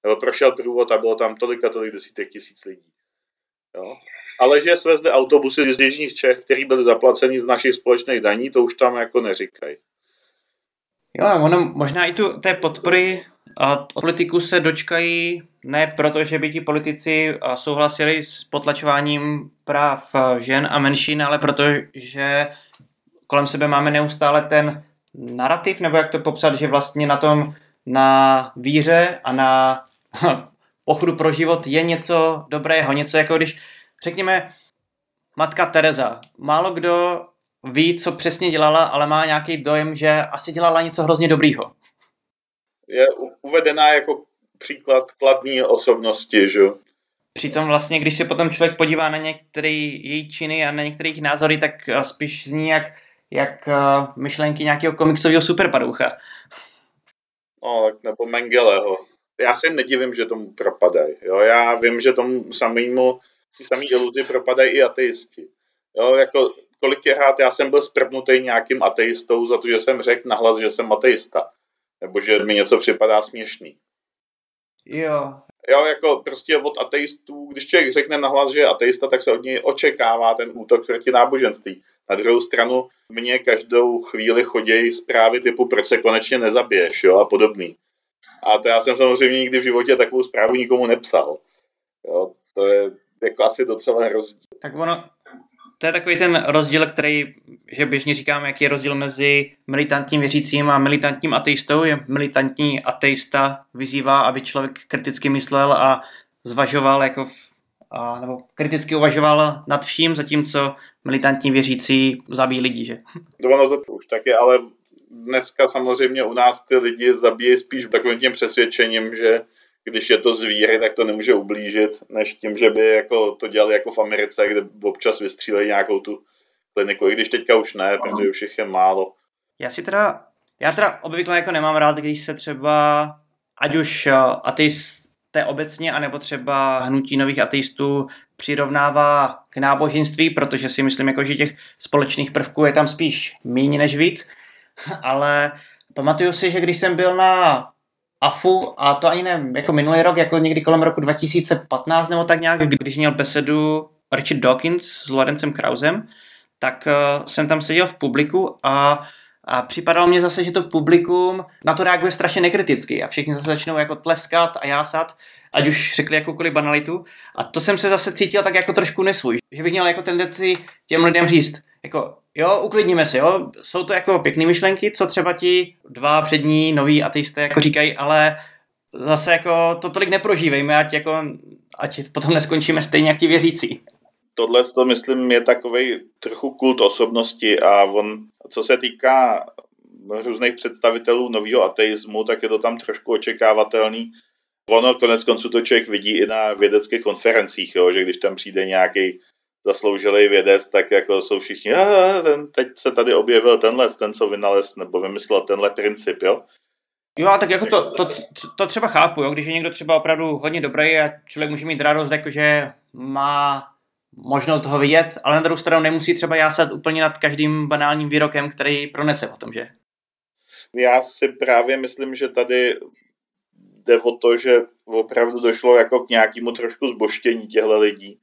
Nebo prošel průvod a bylo tam tolik a tolik desítek tisíc lidí. Jo? Ale že svezli autobusy z Jižních Čech, který byly zaplaceni z našich společných daní, to už tam jako neříkají. Jo, ono možná i tu té podpory a politiku se dočkají ne proto, že by ti politici souhlasili s potlačováním práv žen a menšin, ale protože kolem sebe máme neustále ten narrativ, nebo jak to popsat, že vlastně na tom, na víře a na pochodu pro život je něco dobrého, něco jako když, řekněme, matka Teresa. Málo kdo ví, co přesně dělala, ale má nějaký dojem, že asi dělala něco hrozně dobrýho. Je uvedená jako příklad kladní osobnosti, že Přitom vlastně, když se potom člověk podívá na některé její činy a na některých názory, tak eh, spíš zní jak, jak uh, myšlenky nějakého komiksového superpadoucha. No, tak nebo Mengeleho. Já se nedivím, že tomu propadají. Jo? Já vím, že tomu samému, samý iluzi propadají i ateisti. Jo? Jako kolikrát já jsem byl sprbnutý nějakým ateistou za to, že jsem řekl nahlas, že jsem ateista. Nebo že mi něco připadá směšný. Jo. Jo, jako prostě od ateistů, když člověk řekne nahlas, že je ateista, tak se od něj očekává ten útok proti náboženství. Na druhou stranu mě každou chvíli chodějí zprávy typu proč se konečně nezabiješ, jo, a podobný. A to já jsem samozřejmě nikdy v životě takovou zprávu nikomu nepsal. Jo, to je jako asi docela rozdíl. Tak ono, to je takový ten rozdíl, který, že běžně říkáme, jaký je rozdíl mezi militantním věřícím a militantním ateistou. Je militantní ateista vyzývá, aby člověk kriticky myslel a zvažoval jako v, a, nebo kriticky uvažoval nad vším, zatímco militantní věřící zabíjí lidi, že? To ono to už taky, ale dneska samozřejmě u nás ty lidi zabíjí spíš takovým tím přesvědčením, že když je to zvíře, tak to nemůže ublížit, než tím, že by jako to dělali jako v Americe, kde občas vystřílejí nějakou tu kliniku, i když teďka už ne, protože už jich je málo. Já si teda, já teda obvykle jako nemám rád, když se třeba, ať už eh, ateisté obecně, anebo třeba hnutí nových ateistů přirovnává k náboženství, protože si myslím, jako, že těch společných prvků je tam spíš méně než víc, ale pamatuju si, že když jsem byl na AFU a to ani ne, jako minulý rok, jako někdy kolem roku 2015 nebo tak nějak, když měl besedu Richard Dawkins s Lorencem Krausem, tak uh, jsem tam seděl v publiku a a připadalo mě zase, že to publikum na to reaguje strašně nekriticky a všichni zase začnou jako tleskat a jásat, ať už řekli jakoukoliv banalitu. A to jsem se zase cítil tak jako trošku nesvůj. Že bych měl jako tendenci těm lidem říct, jako jo, uklidníme se, jo, jsou to jako pěkné myšlenky, co třeba ti dva přední noví ateisté jako říkají, ale zase jako to tolik neprožívejme, ať jako, ať potom neskončíme stejně jak ti věřící. Tohle to myslím je takový trochu kult osobnosti a on, co se týká různých představitelů nového ateismu, tak je to tam trošku očekávatelný, Ono konec konců to člověk vidí i na vědeckých konferencích, jo, že když tam přijde nějaký zasloužilý vědec, tak jako jsou všichni, a ten, teď se tady objevil tenhle, ten, co vynalez nebo vymyslel tenhle princip, jo. Jo, a tak jako to, to, to třeba chápu, jo, když je někdo třeba opravdu hodně dobrý a člověk může mít radost, jakože má možnost ho vidět, ale na druhou stranu nemusí třeba jásat úplně nad každým banálním výrokem, který pronese o tom, že? Já si právě myslím, že tady jde o to, že opravdu došlo jako k nějakému trošku zboštění těchto lidí.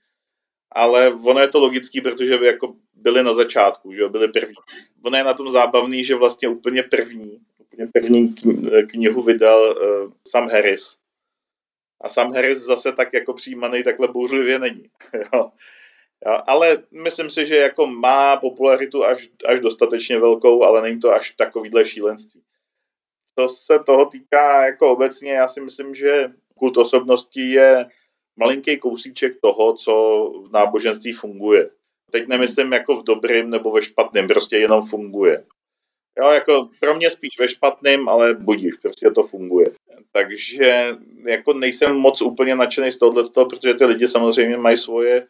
Ale ono je to logický, protože by jako byli na začátku, že byli první. Ono je na tom zábavný, že vlastně úplně první, úplně první knihu vydal uh, Sam Harris. A Sam Harris zase tak jako přijímaný takhle bouřlivě není. jo. Jo, ale myslím si, že jako má popularitu až, až dostatečně velkou, ale není to až takovýhle šílenství. Co se toho týká jako obecně, já si myslím, že kult osobnosti je malinký kousíček toho, co v náboženství funguje. Teď nemyslím jako v dobrým nebo ve špatném, prostě jenom funguje. Jo, jako pro mě spíš ve špatném, ale budíš, prostě to funguje. Takže jako nejsem moc úplně nadšený z tohohle, protože ty lidi samozřejmě mají svoje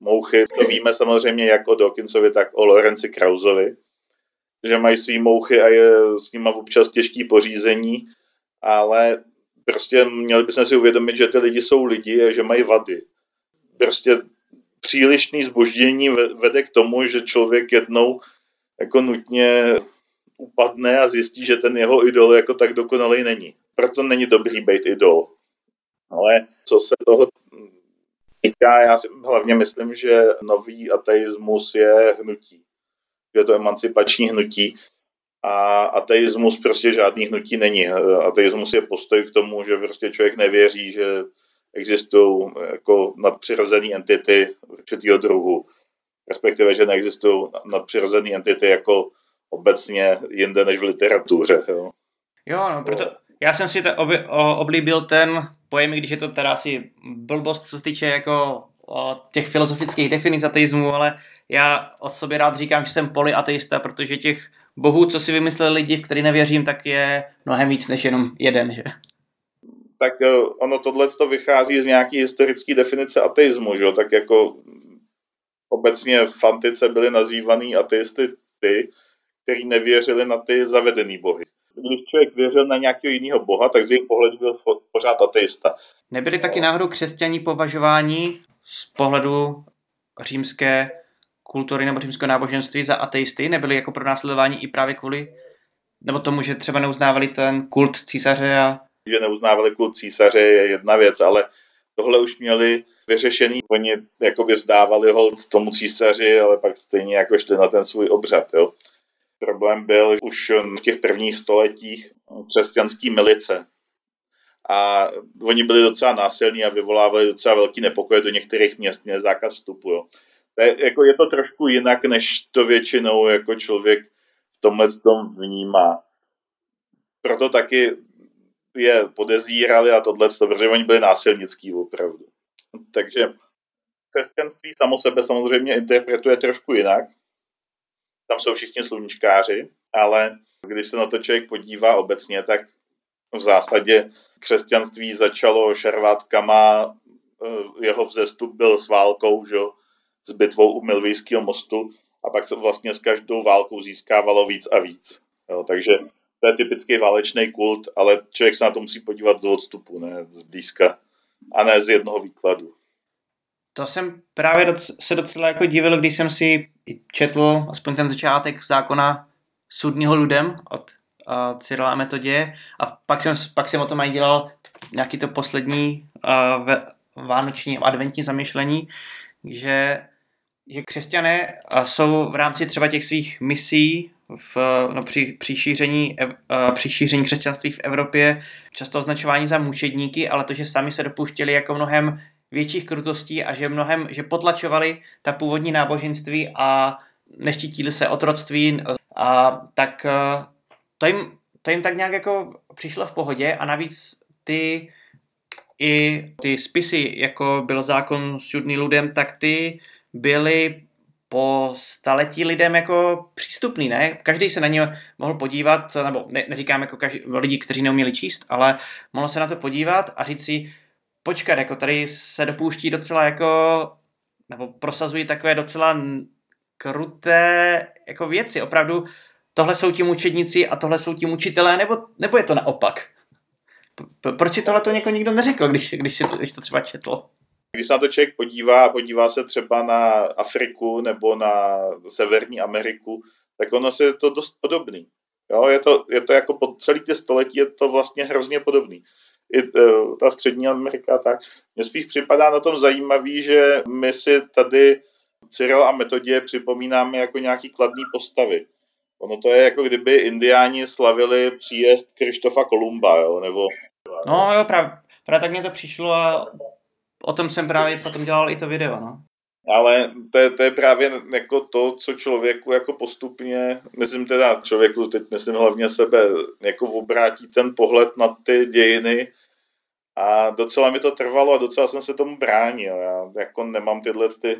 mouchy. To víme samozřejmě jak o Dawkinsovi, tak o Lorenci Krausovi, že mají svý mouchy a je s nimi občas těžký pořízení, ale prostě měli bychom si uvědomit, že ty lidi jsou lidi a že mají vady. Prostě přílišný zboždění vede k tomu, že člověk jednou jako nutně upadne a zjistí, že ten jeho idol jako tak dokonalý není. Proto není dobrý být idol. Ale co se toho týká, já si hlavně myslím, že nový ateismus je hnutí. Je to emancipační hnutí a ateismus prostě žádný hnutí není. Ateismus je postoj k tomu, že prostě člověk nevěří, že existují jako nadpřirozené entity určitého druhu, respektive, že neexistují nadpřirozené entity jako obecně jinde než v literatuře. Jo, jo no, proto já jsem si oby, o, oblíbil ten pojem, když je to teda asi blbost, co se týče jako o, těch filozofických definic ateismu, ale já o sobě rád říkám, že jsem polyateista, protože těch bohů, co si vymysleli lidi, v který nevěřím, tak je mnohem víc než jenom jeden, že? Tak eh, ono tohle to vychází z nějaký historické definice ateismu, že? tak jako obecně v antice byly nazývaný ateisty ty, kteří nevěřili na ty zavedený bohy. Když člověk věřil na nějakého jiného boha, tak z jejich pohledu byl pořád ateista. Nebyli taky náhodou křesťaní považováni z pohledu římské kultury nebo římského náboženství za ateisty? Nebyli jako pro následování i právě kvůli nebo tomu, že třeba neuznávali ten kult císaře a... Že neuznávali kult císaře je jedna věc, ale tohle už měli vyřešený. Oni jakoby vzdávali hold tomu císaři, ale pak stejně jako šli na ten svůj obřad. Jo. Problém byl už v těch prvních stoletích křesťanský milice. A oni byli docela násilní a vyvolávali docela velký nepokoje do některých měst, měli zákaz vstupu. Jo. Je, jako je to trošku jinak, než to většinou jako člověk v tomhle tom vnímá. Proto taky je podezírali a tohle, protože oni byli násilnický opravdu. Takže křesťanství samo sebe samozřejmě interpretuje trošku jinak tam jsou všichni sluníčkáři, ale když se na to člověk podívá obecně, tak v zásadě křesťanství začalo šarvátkama, eh, jeho vzestup byl s válkou, že? S bitvou u Milvijského mostu a pak vlastně s každou válkou získávalo víc a víc. Jo, takže to je typický válečný kult, ale člověk se na to musí podívat z odstupu, ne z blízka a ne z jednoho výkladu. To jsem právě doc- se docela jako divil, když jsem si četl aspoň ten začátek zákona sudního lidem od uh, Cyrila Metodě a pak jsem, pak jsem o tom aj dělal nějaký to poslední uh, vánoční adventní zamýšlení, že, že křesťané jsou v rámci třeba těch svých misí v, no, při, při, šíření, při šíření křesťanství v Evropě často označování za mučedníky, ale to, že sami se dopouštěli jako mnohem větších krutostí a že mnohem, že potlačovali ta původní náboženství a neštítili se otroctví a tak eh, to jim, to jim tak nějak jako přišlo v pohodě a navíc ty i ty spisy, jako byl zákon sudný lidem, tak ty byly po staletí lidem jako přístupný, ne? Každý se na ně mohl podívat, nebo ne, neříkám jako každý, lidi, kteří neuměli číst, ale mohl se na to podívat a říct si, počkat, jako tady se dopouští docela jako, nebo prosazují takové docela kruté jako věci. Opravdu tohle jsou ti učedníci a tohle jsou ti učitelé, nebo, nebo je to naopak? Proč si tohle to nikdo neřekl, když, když, to, když to třeba četl? Když se na to člověk podívá, podívá se třeba na Afriku nebo na Severní Ameriku, tak ono se je to dost podobný. Jo, je, to, je to jako po celý ty století je to vlastně hrozně podobný. I uh, ta střední Amerika tak. Mně spíš připadá na tom zajímavý, že my si tady Cyril a Metodě připomínáme jako nějaký kladný postavy. Ono to je jako kdyby indiáni slavili příjezd Krištofa Kolumba, jo, nebo... No jo, právě, právě tak mě to přišlo a o tom jsem právě potom dělal i to video, no. Ale to je, to je právě jako to, co člověku jako postupně, myslím teda člověku, teď myslím hlavně sebe, jako obrátí ten pohled na ty dějiny a docela mi to trvalo a docela jsem se tomu bránil. Já jako nemám tyhle ty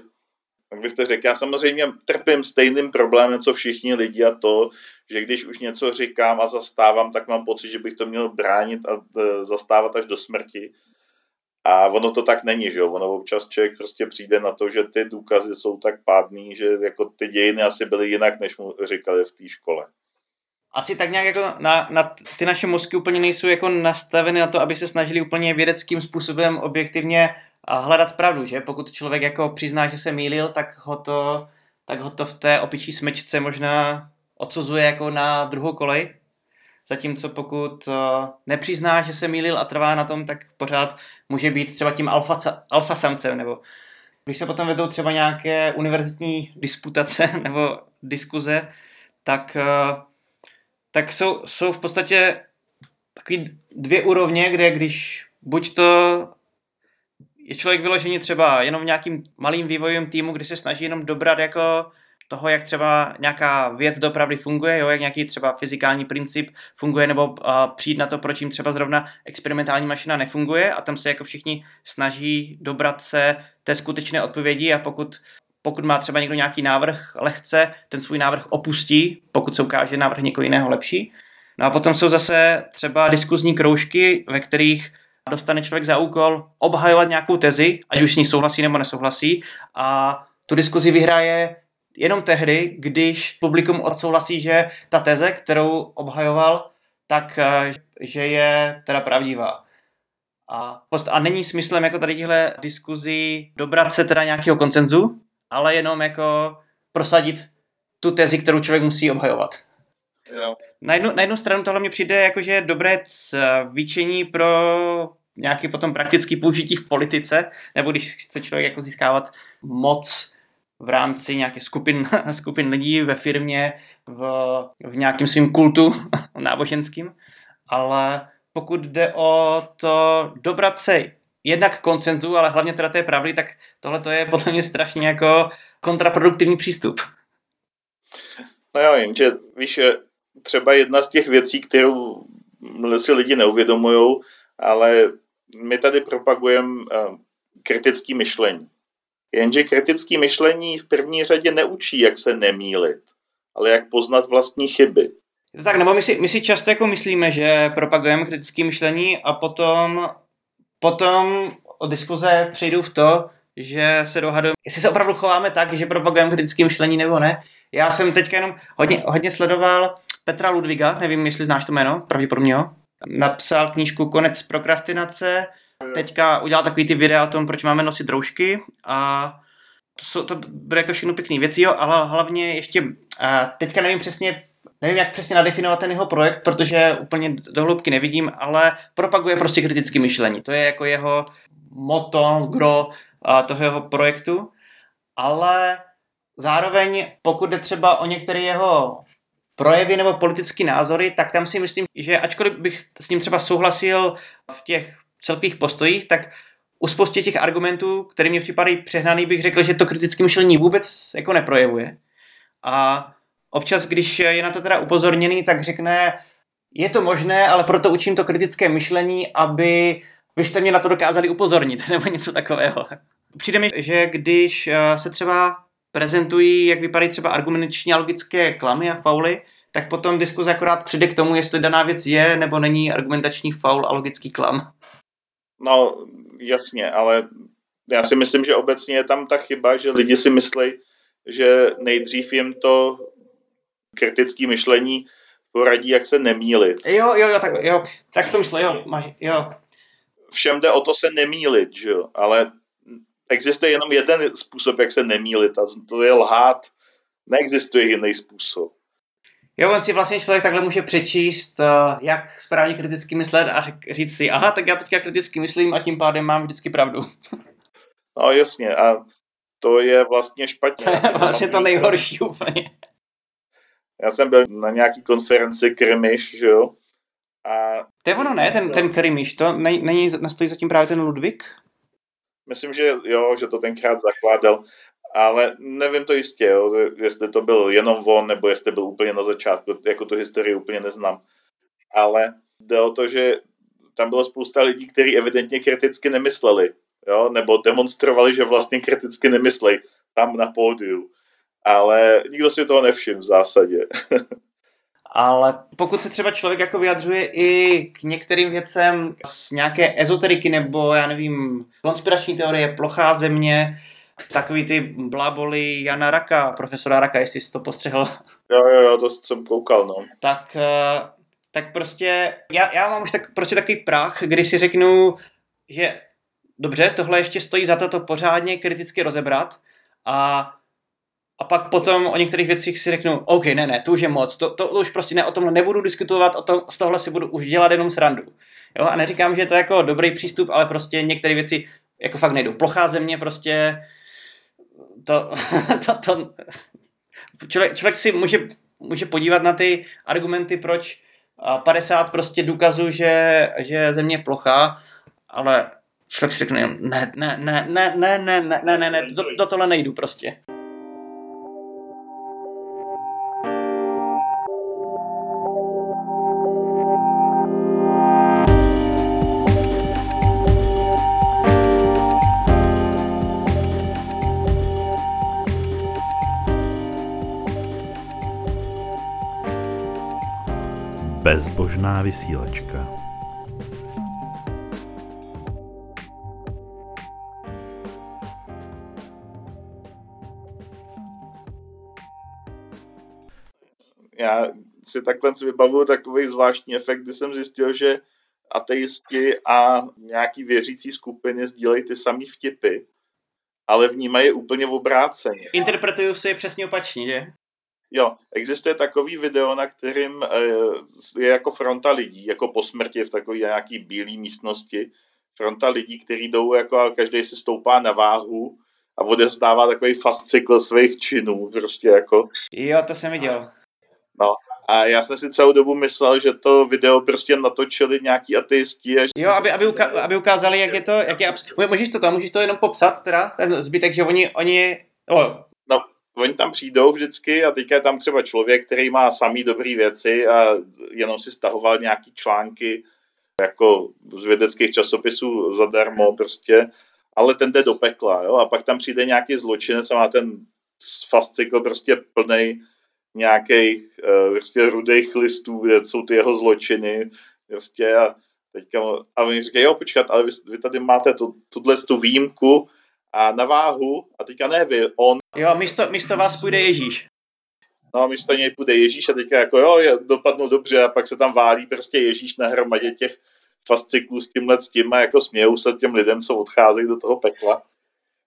jak bych to řekl, já samozřejmě trpím stejným problémem, co všichni lidi a to, že když už něco říkám a zastávám, tak mám pocit, že bych to měl bránit a e, zastávat až do smrti. A ono to tak není, že jo? Ono občas člověk prostě přijde na to, že ty důkazy jsou tak pádný, že jako ty dějiny asi byly jinak, než mu říkali v té škole. Asi tak nějak jako na, na, ty naše mozky úplně nejsou jako nastaveny na to, aby se snažili úplně vědeckým způsobem objektivně hledat pravdu, že? Pokud člověk jako přizná, že se mýlil, tak ho to, tak ho to v té opičí smečce možná odsuzuje jako na druhou kolej. Zatímco pokud uh, nepřizná, že se mýlil a trvá na tom, tak pořád může být třeba tím alfa, alfa samcem, nebo když se potom vedou třeba nějaké univerzitní disputace nebo diskuze, tak, uh, tak jsou, jsou v podstatě takový dvě úrovně, kde když buď to je člověk vyložený třeba jenom v nějakým malým vývojovým týmu, kdy se snaží jenom dobrat jako toho, jak třeba nějaká věc dopravdy funguje, jo, jak nějaký třeba fyzikální princip funguje, nebo uh, přijít na to, proč jim třeba zrovna experimentální mašina nefunguje a tam se jako všichni snaží dobrat se té skutečné odpovědi a pokud pokud má třeba někdo nějaký návrh lehce, ten svůj návrh opustí, pokud se ukáže návrh někoho jiného lepší. No a potom jsou zase třeba diskuzní kroužky, ve kterých dostane člověk za úkol obhajovat nějakou tezi, ať už s ní souhlasí nebo nesouhlasí a tu diskuzi vyhraje jenom tehdy, když publikum odsouhlasí, že ta teze, kterou obhajoval, tak eh, že je teda pravdivá. A, a není smyslem jako tady těchto diskuzí dobrat se teda nějakého koncenzu, ale jenom jako prosadit tu tezi, kterou člověk musí obhajovat. Jo. Na, jednu, na jednu stranu tohle mi přijde jako, že je dobré cvičení pro nějaký potom praktický použití v politice, nebo když chce člověk jako získávat moc v rámci nějaké skupin, skupin lidí ve firmě, v, v nějakém svým kultu náboženským, ale pokud jde o to dobrat se jednak koncenzu, ale hlavně teda té pravdy, tak tohle to je podle mě strašně jako kontraproduktivní přístup. No jo, jenže víš, třeba jedna z těch věcí, kterou si lidi neuvědomují, ale my tady propagujeme uh, kritické myšlení. Jenže kritické myšlení v první řadě neučí, jak se nemýlit, ale jak poznat vlastní chyby. Je to tak, nebo my si, my si často jako myslíme, že propagujeme kritické myšlení a potom, potom o diskuze přejdou v to, že se dohadujeme, jestli se opravdu chováme tak, že propagujeme kritické myšlení nebo ne. Já jsem teďka jenom hodně, hodně sledoval Petra Ludviga, nevím, jestli znáš to jméno, pravděpodobně jo. Napsal knížku Konec prokrastinace, teďka udělal takový ty videa o tom, proč máme nosit roušky a to, jsou, to bude jako všechno pěkný věci, jo, ale hlavně ještě, teďka nevím přesně, nevím, jak přesně nadefinovat ten jeho projekt, protože úplně do hloubky nevidím, ale propaguje prostě kritické myšlení. To je jako jeho moto, gro toho jeho projektu, ale zároveň, pokud jde třeba o některé jeho projevy nebo politické názory, tak tam si myslím, že ačkoliv bych s ním třeba souhlasil v těch celkových postojích, tak u spoustě těch argumentů, které mi připadají přehnaný, bych řekl, že to kritické myšlení vůbec jako neprojevuje. A občas, když je na to teda upozorněný, tak řekne, je to možné, ale proto učím to kritické myšlení, aby vy jste mě na to dokázali upozornit, nebo něco takového. Přijde mi, že když eh, se třeba prezentují, jak vypadají třeba argumentační a logické klamy a fauly, tak potom diskuze akorát přijde k tomu, jestli daná věc je nebo není argumentační faul a logický klam. No, jasně, ale já si myslím, že obecně je tam ta chyba, že lidi si myslí, že nejdřív jim to kritické myšlení poradí, jak se nemýlit. Jo, jo, jo, tak, jo, tak to myslel, jo, máš, jo. Všem jde o to se nemýlit, že jo, ale existuje jenom jeden způsob, jak se nemýlit a to je lhát. Neexistuje jiný způsob. Jo, on si vlastně člověk takhle může přečíst, uh, jak správně kriticky myslet a říct si, aha, tak já teďka kriticky myslím a tím pádem mám vždycky pravdu. no jasně, a to je vlastně špatně. vlastně to nejhorší úplně. Já jsem byl na nějaký konferenci Krimiš, že jo? A to je ono, ne, ten, ten Krimiš, to není, nestojí zatím právě ten Ludvík? Myslím, že jo, že to tenkrát zakládal, ale nevím to jistě, jo, jestli to byl jenom on, nebo jestli byl úplně na začátku, jako tu historii úplně neznám. Ale jde o to, že tam bylo spousta lidí, kteří evidentně kriticky nemysleli, jo, nebo demonstrovali, že vlastně kriticky nemyslej tam na pódiu. Ale nikdo si toho nevšiml v zásadě. Ale pokud se třeba člověk jako vyjadřuje i k některým věcem z nějaké ezoteriky nebo, já nevím, konspirační teorie, plochá země, takový ty bláboli Jana Raka, profesora Raka, jestli jsi to postřehl. Jo, jo, jo, to jsem koukal, no. Tak, eh, tak prostě, já, já mám už tak, prostě takový prach, kdy si řeknu, že dobře, tohle ještě stojí za to to pořádně kriticky rozebrat a a pak potom o některých věcích si řeknu, OK, ne, ne, to už je moc, to, to, to už prostě ne, o tom nebudu diskutovat, o tom, z tohle si budu už dělat jenom srandu. Jo, a neříkám, že je to jako dobrý přístup, ale prostě některé věci jako fakt nejdou. Plochá země prostě, to, to, to člověk, člověk si může, může podívat na ty argumenty, proč 50 prostě důkazů, že, že země je plochá, ale člověk si řekne, ne, ne, ne, ne, ne, ne, ne, ne, ne, do, do tohle nejdu prostě. Bezbožná vysílačka. Já si takhle si vybavuju takový zvláštní efekt, kdy jsem zjistil, že ateisti a nějaký věřící skupiny sdílejí ty samý vtipy, ale vnímají je úplně v obráceně. Interpretují si je přesně opačně, že? Jo, existuje takový video, na kterým eh, je jako fronta lidí, jako po smrti v takové nějaký bílé místnosti. Fronta lidí, kteří jdou jako a každý si stoupá na váhu a odezdává takový fascykl svých činů, prostě jako. Jo, to jsem viděl. No, a já jsem si celou dobu myslel, že to video prostě natočili nějaký ateisti. Jo, aby, aby, uka- aby ukázali, jak je to, jak je abs- Můžeš to tam, můžeš to jenom popsat, teda, ten zbytek, že oni, oni, oh, oni tam přijdou vždycky a teďka je tam třeba člověk, který má samý dobrý věci a jenom si stahoval nějaký články jako z vědeckých časopisů zadarmo prostě, ale ten jde do pekla, jo, a pak tam přijde nějaký zločinec a má ten fascykl prostě plný nějakých uh, prostě rudých listů, kde jsou ty jeho zločiny, prostě a teďka, a oni říkají, jo, počkat, ale vy, vy tady máte tu, tuhle tu výjimku, a na váhu, a teďka ne vy, on. Jo, místo, místo vás půjde Ježíš. No, místo něj půjde Ježíš a teďka jako jo, dopadnou dobře a pak se tam válí prostě Ježíš na hromadě těch fasciklů s tímhle s tím a jako smějou se těm lidem, co odcházejí do toho pekla.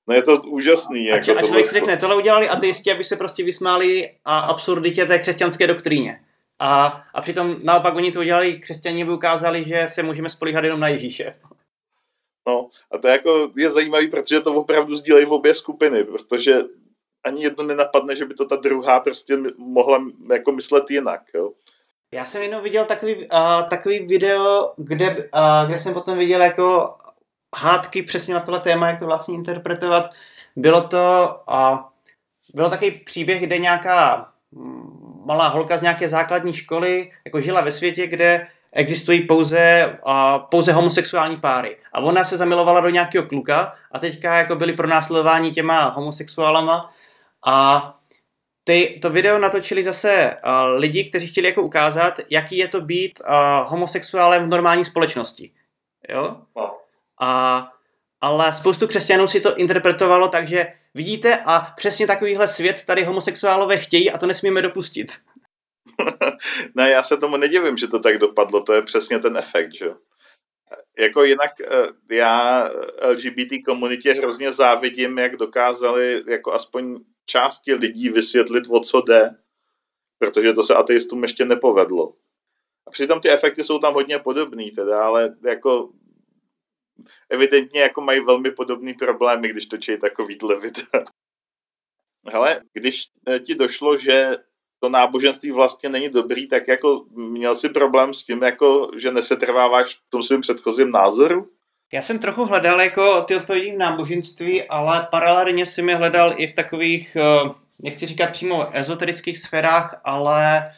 No je to úžasný. A, jako a člověk si řekne, tohle udělali ateisti, aby se prostě vysmáli a absurditě té křesťanské doktríně. A, a přitom naopak oni to udělali, křesťané by ukázali, že se můžeme spolíhat jenom na Ježíše. No a to je, jako, je zajímavý, protože to opravdu sdílejí v obě skupiny, protože ani jedno nenapadne, že by to ta druhá prostě mohla jako myslet jinak, jo. Já jsem jenom viděl takový, uh, takový video, kde, uh, kde jsem potom viděl jako hádky přesně na tohle téma, jak to vlastně interpretovat. Bylo to, uh, bylo takový příběh, kde nějaká malá holka z nějaké základní školy jako žila ve světě, kde existují pouze, uh, pouze homosexuální páry. A ona se zamilovala do nějakého kluka a teďka jako byli pronásledováni těma homosexuálama A ty, to video natočili zase uh, lidi, kteří chtěli jako ukázat, jaký je to být uh, homosexuálem v normální společnosti. Jo? No. A, ale spoustu křesťanů si to interpretovalo tak, že vidíte a přesně takovýhle svět tady homosexuálové chtějí a to nesmíme dopustit. ne, já se tomu nedivím, že to tak dopadlo, to je přesně ten efekt, že jako jinak eh, já LGBT komunitě hrozně závidím, jak dokázali jako aspoň části lidí vysvětlit, o co jde, protože to se ateistům ještě nepovedlo. A přitom ty efekty jsou tam hodně podobný, teda, ale jako evidentně jako mají velmi podobný problémy, když točí takovýhle videa. Hele, když eh, ti došlo, že to náboženství vlastně není dobrý, tak jako měl si problém s tím, jako, že nesetrváváš v tom svém předchozím názoru? Já jsem trochu hledal jako ty odpovědi v náboženství, ale paralelně jsem je hledal i v takových, eh, nechci říkat přímo ezoterických sférách, ale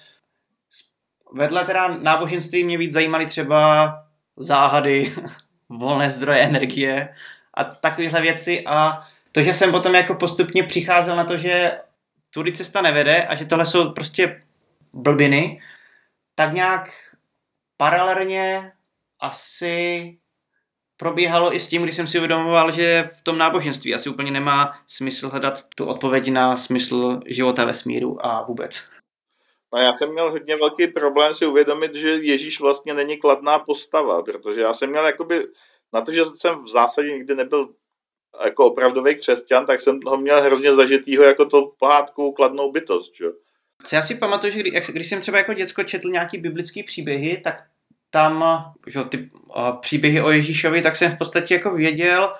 vedle teda náboženství mě víc zajímaly třeba záhady, volné zdroje energie a takovéhle věci a to, že jsem potom jako postupně přicházel na to, že tudy cesta nevede a že tohle jsou prostě blbiny, tak nějak paralelně asi probíhalo i s tím, když jsem si uvědomoval, že v tom náboženství asi úplně nemá smysl hledat tu odpověď na smysl života ve smíru a vůbec. No já jsem měl hodně velký problém si uvědomit, že Ježíš vlastně není kladná postava, protože já jsem měl jakoby, na to, že jsem v zásadě nikdy nebyl jako opravdový křesťan, tak jsem ho měl hrozně zažitýho jako to pohádku kladnou bytost, že? Co já si pamatuju, že když, když jsem třeba jako děcko četl nějaký biblický příběhy, tak tam, že ty příběhy o Ježíšovi, tak jsem v podstatě jako věděl,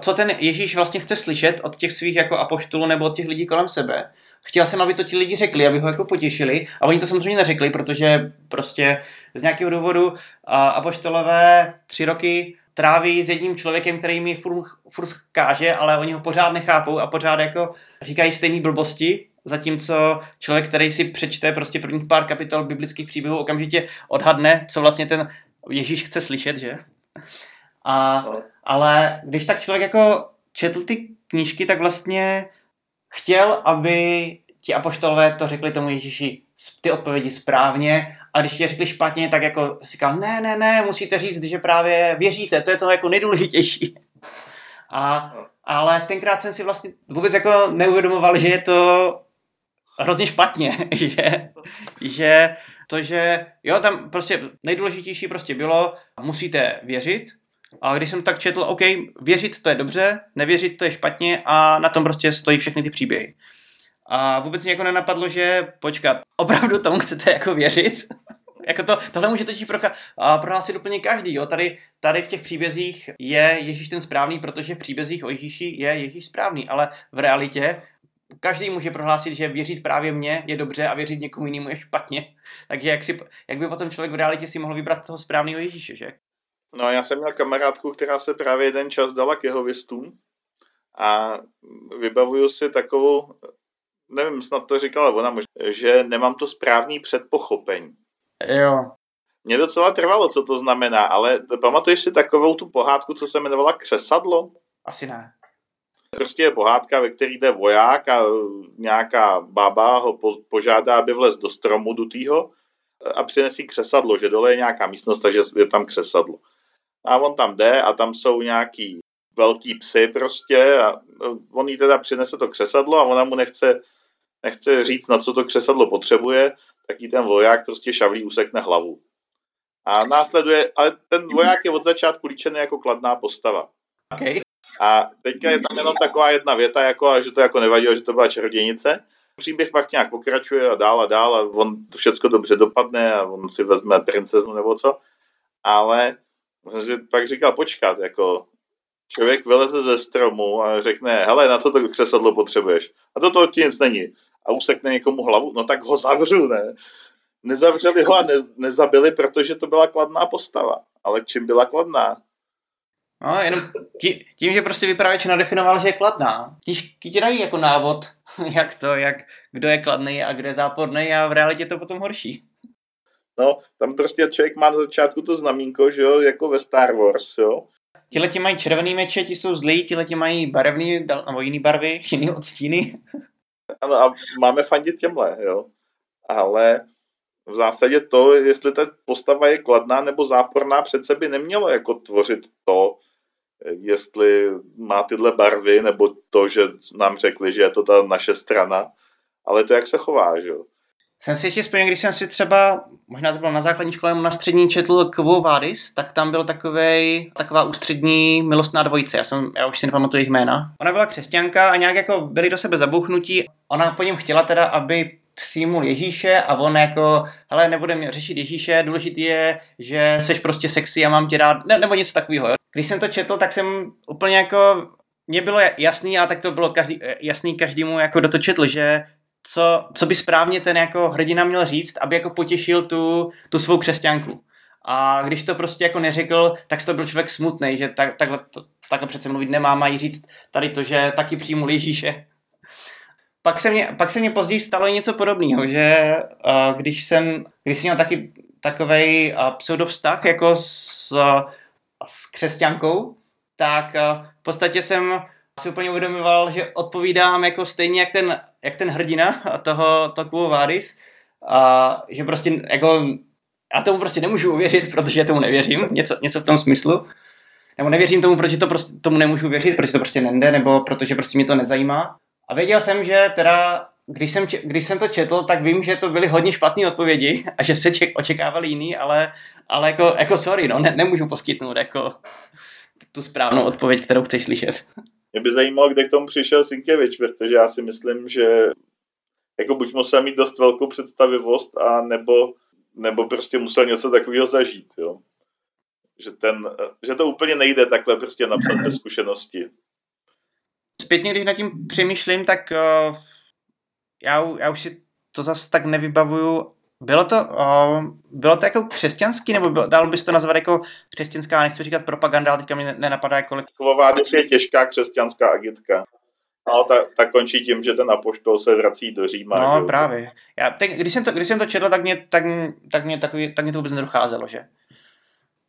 co ten Ježíš vlastně chce slyšet od těch svých jako apoštolů nebo od těch lidí kolem sebe. Chtěl jsem, aby to ti lidi řekli, aby ho jako potěšili a oni to samozřejmě neřekli, protože prostě z nějakého důvodu apoštolové tři roky tráví s jedním člověkem, který mi furt, káže, ale oni ho pořád nechápou a pořád jako říkají stejné blbosti, zatímco člověk, který si přečte prostě prvních pár kapitol biblických příběhů, okamžitě odhadne, co vlastně ten Ježíš chce slyšet, že? A, ale když tak člověk jako četl ty knížky, tak vlastně chtěl, aby ti apoštolové to řekli tomu Ježíši ty odpovědi správně a když je řekli špatně, tak jako říkal, ne, ne, ne, musíte říct, že právě věříte, to je to jako nejdůležitější. A, ale tenkrát jsem si vlastně vůbec jako neuvědomoval, že je to hrozně špatně, že, že to, že jo, tam prostě nejdůležitější prostě bylo, musíte věřit, a když jsem tak četl, OK, věřit to je dobře, nevěřit to je špatně a na tom prostě stojí všechny ty příběhy. A vůbec mě jako nenapadlo, že počkat, opravdu tomu chcete jako věřit? jako to, tohle může totiž proka- prohlásit úplně každý. Jo? Tady, tady v těch příbězích je Ježíš ten správný, protože v příbězích o Ježíši je Ježíš správný, ale v realitě každý může prohlásit, že věřit právě mně je dobře a věřit někomu jinému je špatně. Takže jak, si, jak by potom člověk v realitě si mohl vybrat toho správného Ježíše, že? No já jsem měl kamarádku, která se právě jeden čas dala k jehovistům a vybavuju si takovou nevím, snad to říkala ona, že nemám to správný předpochopení. Jo. Mně docela trvalo, co to znamená, ale pamatuješ si takovou tu pohádku, co se jmenovala Křesadlo? Asi ne. Prostě je pohádka, ve které jde voják a nějaká baba ho požádá, aby vlez do stromu dutýho a přinesí křesadlo, že dole je nějaká místnost, takže je tam křesadlo. A on tam jde a tam jsou nějaký velký psy prostě a on jí teda přinese to křesadlo a ona mu nechce nechce říct, na co to křesadlo potřebuje, tak jí ten voják prostě šavlí úsekne hlavu. A následuje, ale ten voják je od začátku líčený jako kladná postava. Okay. A teďka je tam jenom taková jedna věta, jako, že to jako nevadilo, že to byla čarodějnice. Příběh pak nějak pokračuje a dál a dál a on to všechno dobře dopadne a on si vezme princeznu nebo co. Ale jsem si pak říkal, počkat, jako člověk vyleze ze stromu a řekne, hele, na co to křesadlo potřebuješ? A to to ti nic není a usekne někomu hlavu, no tak ho zavřu, ne? Nezavřeli ho a ne, nezabili, protože to byla kladná postava. Ale čím byla kladná? No, jenom tí, tím, že prostě vypravěč nadefinoval, že je kladná. Ti ti dají jako návod, jak to, jak, kdo je kladný a kdo je záporný a v realitě to potom horší. No, tam prostě člověk má na začátku to znamínko, že jo, jako ve Star Wars, jo. Tihleti mají červený meče, ti jsou zlí, tihleti mají barevný, nebo jiný barvy, jiný odstíny. Ano a máme fandit těmhle, jo. Ale v zásadě to, jestli ta postava je kladná nebo záporná, přece by nemělo jako tvořit to, jestli má tyhle barvy, nebo to, že nám řekli, že je to ta naše strana, ale to, jak se chová, že jo. Jsem si ještě vzpomněl, když jsem si třeba, možná to bylo na základní škole, na střední četl Quo Vadis, tak tam byl takovej, taková ústřední milostná dvojice, já, jsem, já už si nepamatuju jejich jména. Ona byla křesťanka a nějak jako byli do sebe zabuchnutí. Ona po něm chtěla teda, aby přijmul Ježíše a on jako, hele, nebudeme řešit Ježíše, důležitý je, že seš prostě sexy a mám tě rád, ne, nebo něco takového. Když jsem to četl, tak jsem úplně jako, mně bylo jasný a tak to bylo každý, jasný každému, jako kdo to četl, že co, co by správně ten jako hrdina měl říct, aby jako potěšil tu, tu svou křesťanku. A když to prostě jako neřekl, tak to byl člověk smutný, že tak, takhle, takhle přece mluvit nemá, mají říct tady to, že taky přijmu Ježíše. Pak se mě, pak se mě později stalo i něco podobného, že uh, když jsem, když jsem měl taky takovej uh, pseudovztah jako s, uh, s křesťankou, tak uh, v podstatě jsem si úplně uvědomoval, že odpovídám jako stejně jak ten, jak ten hrdina toho Tokuo Vadis, a že prostě jako já tomu prostě nemůžu uvěřit, protože tomu nevěřím, něco, něco v tom smyslu. Nebo nevěřím tomu, protože to prostě, tomu nemůžu věřit, protože to prostě nende, nebo protože prostě mě to nezajímá. A věděl jsem, že teda, když jsem, když jsem to četl, tak vím, že to byly hodně špatné odpovědi a že se ček, očekávali jiný, ale, ale jako, jako sorry, no, ne, nemůžu poskytnout jako tu správnou odpověď, kterou chceš slyšet. Mě by zajímalo, kde k tomu přišel Sinkevič, protože já si myslím, že jako buď musel mít dost velkou představivost, a nebo, nebo prostě musel něco takového zažít, jo. Že, ten, že to úplně nejde takhle prostě napsat bez zkušenosti. Zpětně, když nad tím přemýšlím, tak uh, já, já už si to zase tak nevybavuju bylo to, uh, bylo to jako křesťanský, nebo bylo, dalo bys to nazvat jako křesťanská, nechci říkat propaganda, ale teďka mi nenapadá jako... Kovovádis je těžká křesťanská agitka. No, ta, ta končí tím, že ten apoštol se vrací do Říma. No, že? právě. Já, tak, když, jsem to, když jsem to četl, tak mě, tak, tak, mě takový, tak mě to vůbec nedocházelo, že,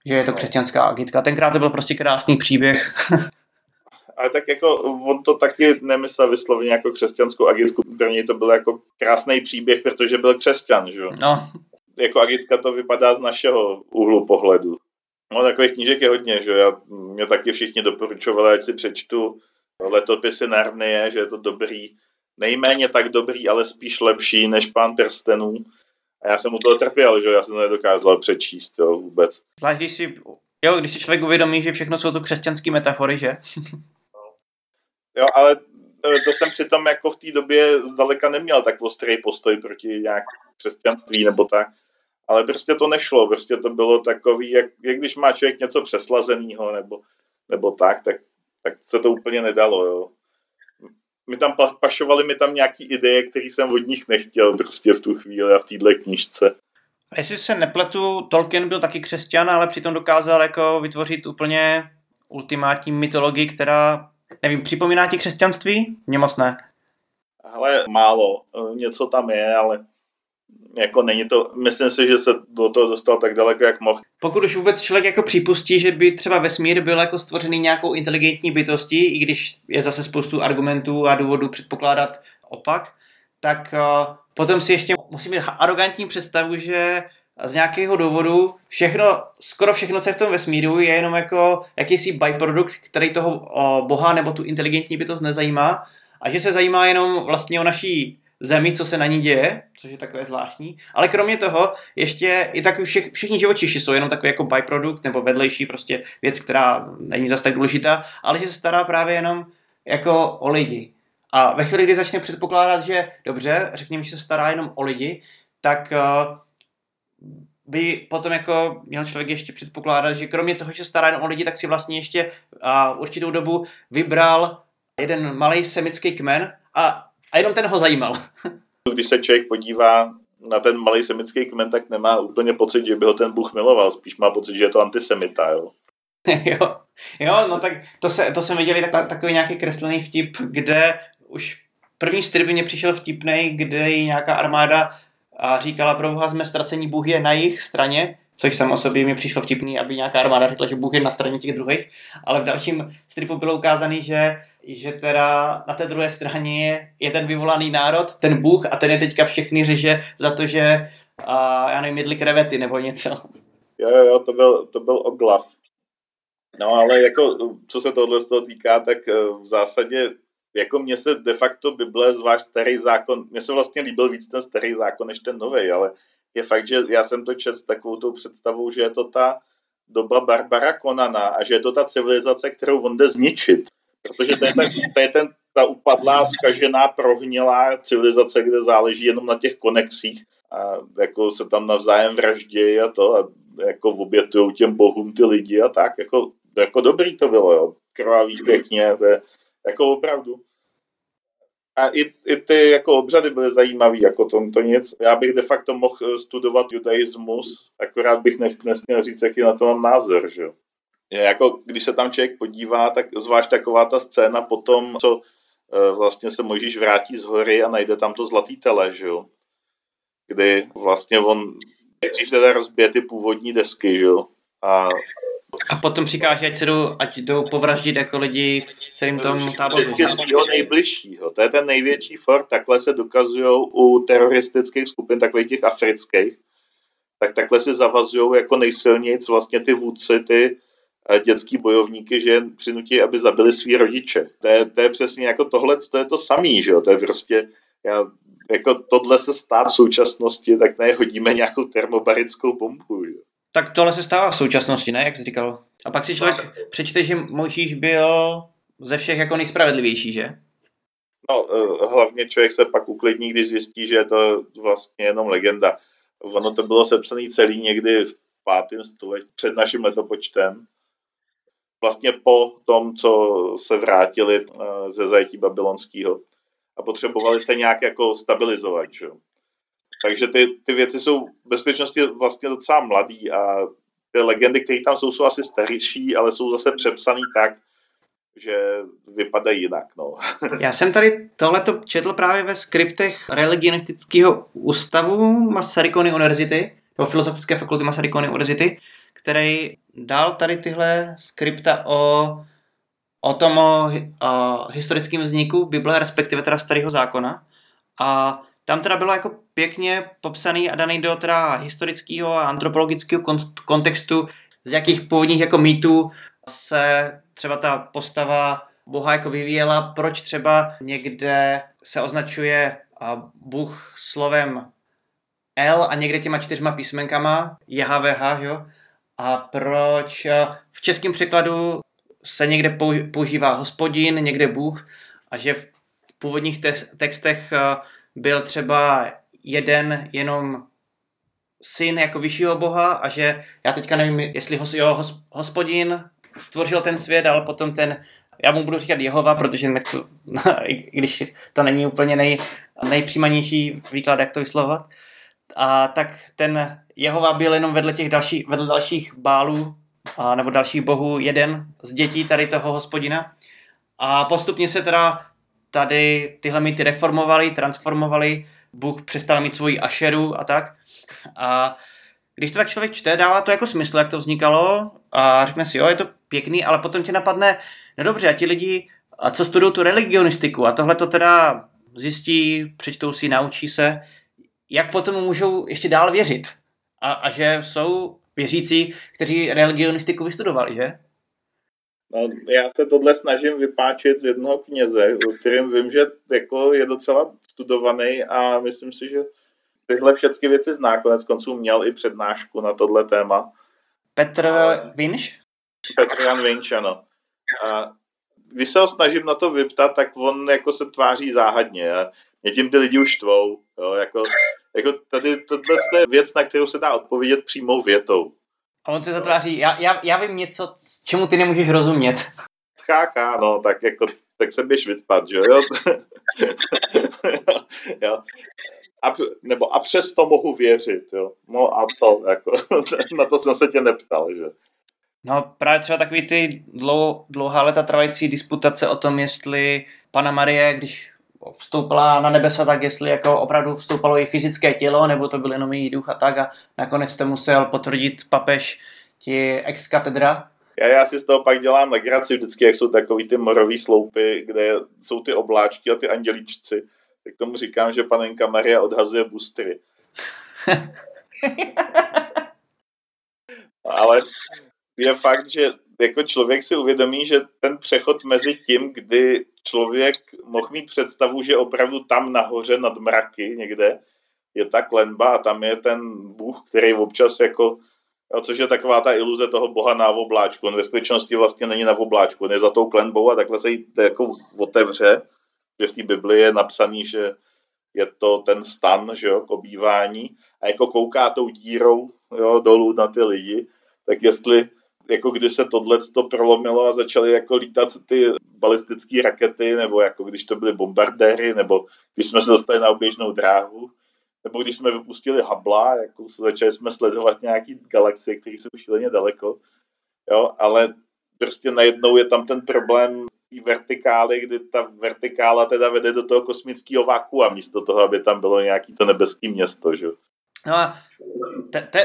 že je to křesťanská agitka. Tenkrát to byl prostě krásný příběh. ale tak jako on to taky nemyslel vysloveně jako křesťanskou agitku. Pro něj to byl jako krásný příběh, protože byl křesťan, že No. Jako agitka to vypadá z našeho úhlu pohledu. No takových knížek je hodně, že já, mě taky všichni doporučovali, ať si přečtu letopisy Narnie, že je to dobrý, nejméně tak dobrý, ale spíš lepší než Pán prstenů. A já jsem u toho trpěl, že já jsem to nedokázal přečíst, jo, vůbec. Zvlášť když si, jo, když si člověk uvědomí, že všechno jsou to křesťanské metafory, že? Jo, ale e, to jsem přitom jako v té době zdaleka neměl tak ostrý postoj proti nějak křesťanství nebo tak. Ale prostě to nešlo, prostě to bylo takový, jak, jak když má člověk něco přeslazeného nebo, nebo tak, tak, tak se to úplně nedalo, jo. My tam pa, pašovali mi tam nějaký ideje, které jsem od nich nechtěl prostě v tu chvíli a v téhle knižce. A jestli se nepletu, Tolkien byl taky křesťan, ale přitom dokázal jako vytvořit úplně ultimátní mytologii, která Nevím, připomíná ti křesťanství? Mně moc ne. Ale málo. E, něco tam je, ale jako není to, myslím si, že se do toho dostal tak daleko, jak mohl. Pokud už vůbec člověk jako připustí, že by třeba vesmír byl jako stvořený nějakou inteligentní bytostí, i když je zase spoustu argumentů a důvodů předpokládat opak, tak uh, potom si ještě musí mít arrogantní představu, že z nějakého důvodu všechno, skoro všechno, co je v tom vesmíru, je jenom jako jakýsi byprodukt, který toho o, boha nebo tu inteligentní bytost nezajímá a že se zajímá jenom vlastně o naší zemi, co se na ní děje, což je takové zvláštní. Ale kromě toho ještě i tak všech, všichni živočiši jsou jenom takový jako byprodukt nebo vedlejší prostě věc, která není zase tak důležitá, ale že se stará právě jenom jako o lidi. A ve chvíli, kdy začne předpokládat, že dobře, řekněme, že se stará jenom o lidi, tak uh, by potom jako měl člověk ještě předpokládat, že kromě toho, že stará jen o lidi, tak si vlastně ještě uh, určitou dobu vybral jeden malý semický kmen a, a jenom ten ho zajímal. Když se člověk podívá na ten malý semický kmen, tak nemá úplně pocit, že by ho ten Bůh miloval, spíš má pocit, že je to antisemita, jo. jo, jo, no tak to, se, to jsem viděl tak, takový nějaký kreslený vtip, kde už první strip mě přišel vtipnej, kde nějaká armáda a říkala, pro boha jsme ztracení, Bůh je na jejich straně, což samo sobě mi přišlo vtipný, aby nějaká armáda řekla, že Bůh je na straně těch druhých, ale v dalším stripu bylo ukázané, že že teda na té druhé straně je ten vyvolaný národ, ten Bůh a ten je teďka všechny řeže za to, že a, já nevím, jedli krevety nebo něco. Jo, jo, jo, to byl, to byl oglav. No ale jako, co se tohle z toho týká, tak eh, v zásadě jako mně se de facto Bible, zvlášť starý zákon, mně se vlastně líbil víc ten starý zákon než ten nový, ale je fakt, že já jsem to čet s takovou tou představou, že je to ta doba Barbara Konana a že je to ta civilizace, kterou on jde zničit. Protože to je, ta, to je ten, ta upadlá, skažená, prohnilá civilizace, kde záleží jenom na těch konexích a jako se tam navzájem vraždějí a to a jako obětují těm bohům ty lidi a tak. Jako, jako dobrý to bylo, jo. Krvavý pěkně, to je jako opravdu. A i, i ty jako obřady byly zajímavý, jako to, to nic. Já bych de facto mohl studovat judaismus, akorát bych ne, nesměl říct, jaký na to mám názor, že jo jako když se tam člověk podívá, tak zvlášť taková ta scéna potom, co e, vlastně se Mojžíš vrátí z hory a najde tam to zlatý tele, že jo? Kdy vlastně on, když teda rozbije ty původní desky, že jo? A a potom přikáže, ať, se jdou, ať jdou povraždit jako lidi v celém tom táboru. Vždycky svého nejbližšího. To je ten největší fort. Takhle se dokazují u teroristických skupin, takových těch afrických. Tak takhle se zavazují jako nejsilnějc vlastně ty vůdci, ty dětský bojovníky, že jen přinutí, aby zabili svý rodiče. To je, to je přesně jako tohle, to je to samý, že jo? To je prostě, já, jako tohle se stát v současnosti, tak ne, hodíme nějakou termobarickou bombu, že? Tak tohle se stává v současnosti, ne, jak jsi říkal. A pak si člověk tak. přečte, že Mojžíš byl ze všech jako nejspravedlivější, že? No, eh, hlavně člověk se pak uklidní, když zjistí, že je to vlastně jenom legenda. Ono to bylo sepsané celý někdy v pátém století před naším letopočtem vlastně po tom, co se vrátili eh, ze zajetí babylonského a potřebovali se nějak jako stabilizovat. Že? Takže ty, ty věci jsou v bezpečnosti vlastně docela mladý a ty legendy, které tam jsou, jsou asi starší, ale jsou zase přepsaný tak, že vypadají jinak. No. Já jsem tady tohleto četl právě ve skriptech religionistického ústavu Masarykony univerzity, nebo Filozofické fakulty Masarykony univerzity, který dal tady tyhle skripta o, o tom o, o historickém vzniku Bible, respektive teda starého zákona. A tam teda bylo jako pěkně popsaný a daný do teda historického a antropologického kontextu, z jakých původních jako mýtů se třeba ta postava Boha jako vyvíjela, proč třeba někde se označuje Bůh slovem L a někde těma čtyřma písmenkama JHVH, jo? A proč v českém překladu se někde používá hospodin, někde Bůh a že v původních textech eh, byl třeba jeden jenom syn jako vyššího boha a že já teďka nevím, jestli ho, jo, hospodin stvořil ten svět, ale potom ten, já mu budu říkat Jehova, protože nechci, i když to není úplně nej, nejpřímanější výklad, jak to vyslovovat, a tak ten Jehova byl jenom vedle těch další, vedle dalších bálů a, nebo dalších bohů jeden z dětí tady toho hospodina. A postupně se teda tady tyhle mýty reformovali, transformovali, Bůh přestal mít svoji ašeru a tak. A když to tak člověk čte, dává to jako smysl, jak to vznikalo a řekne si, jo, je to pěkný, ale potom tě napadne, no dobře, a ti lidi, a co studují tu religionistiku a tohle to teda zjistí, přečtou si, naučí se, jak potom můžou ještě dál věřit. A, a že jsou věřící, kteří religionistiku vystudovali, že? No, já se tohle snažím vypáčit z jednoho kněze, o kterým vím, že jako je docela studovaný a myslím si, že tyhle všechny věci zná. Konec konců měl i přednášku na tohle téma. Petr Vinš? Petr Jan Vinš, ano. A když se ho snažím na to vyptat, tak on jako se tváří záhadně. A mě tím ty lidi už tvou. Jo, jako, jako tady tohle je věc, na kterou se dá odpovědět přímou větou. A on se zatváří, já, já, já vím něco, čemu ty nemůžeš rozumět. Cháká, no, tak jako, tak se běž vytpat, že jo? jo. A, nebo a přesto mohu věřit, jo. No a co, jako, na to jsem se tě neptal, že? No právě třeba takový ty dlou, dlouhá leta trvající disputace o tom, jestli Pana Marie, když vstoupila na nebesa, tak jestli jako opravdu vstoupalo i fyzické tělo, nebo to byl jenom její duch a tak a nakonec to musel potvrdit papež ti ex katedra. Já, já si z toho pak dělám legraci vždycky, jak jsou takový ty morový sloupy, kde jsou ty obláčky a ty andělíčci. Tak tomu říkám, že panenka Maria odhazuje bustry. Ale je fakt, že jako člověk si uvědomí, že ten přechod mezi tím, kdy člověk mohl mít představu, že opravdu tam nahoře nad mraky někde je ta klenba a tam je ten Bůh, který občas jako, což je taková ta iluze toho Boha na obláčku. On ve skutečnosti vlastně není na obláčku, on je za tou klenbou a takhle se jí jako otevře, že v té Bibli je napsaný, že je to ten stan, že jo, k obývání a jako kouká tou dírou jo, dolů na ty lidi, tak jestli jako kdy se tohle to prolomilo a začaly jako lítat ty balistické rakety, nebo jako když to byly bombardéry, nebo když jsme se dostali na oběžnou dráhu, nebo když jsme vypustili Habla, jako se začali jsme sledovat nějaký galaxie, které jsou šíleně daleko, jo, ale prostě najednou je tam ten problém té vertikály, kdy ta vertikála teda vede do toho kosmického váku a místo toho, aby tam bylo nějaký to nebeské město, že? No a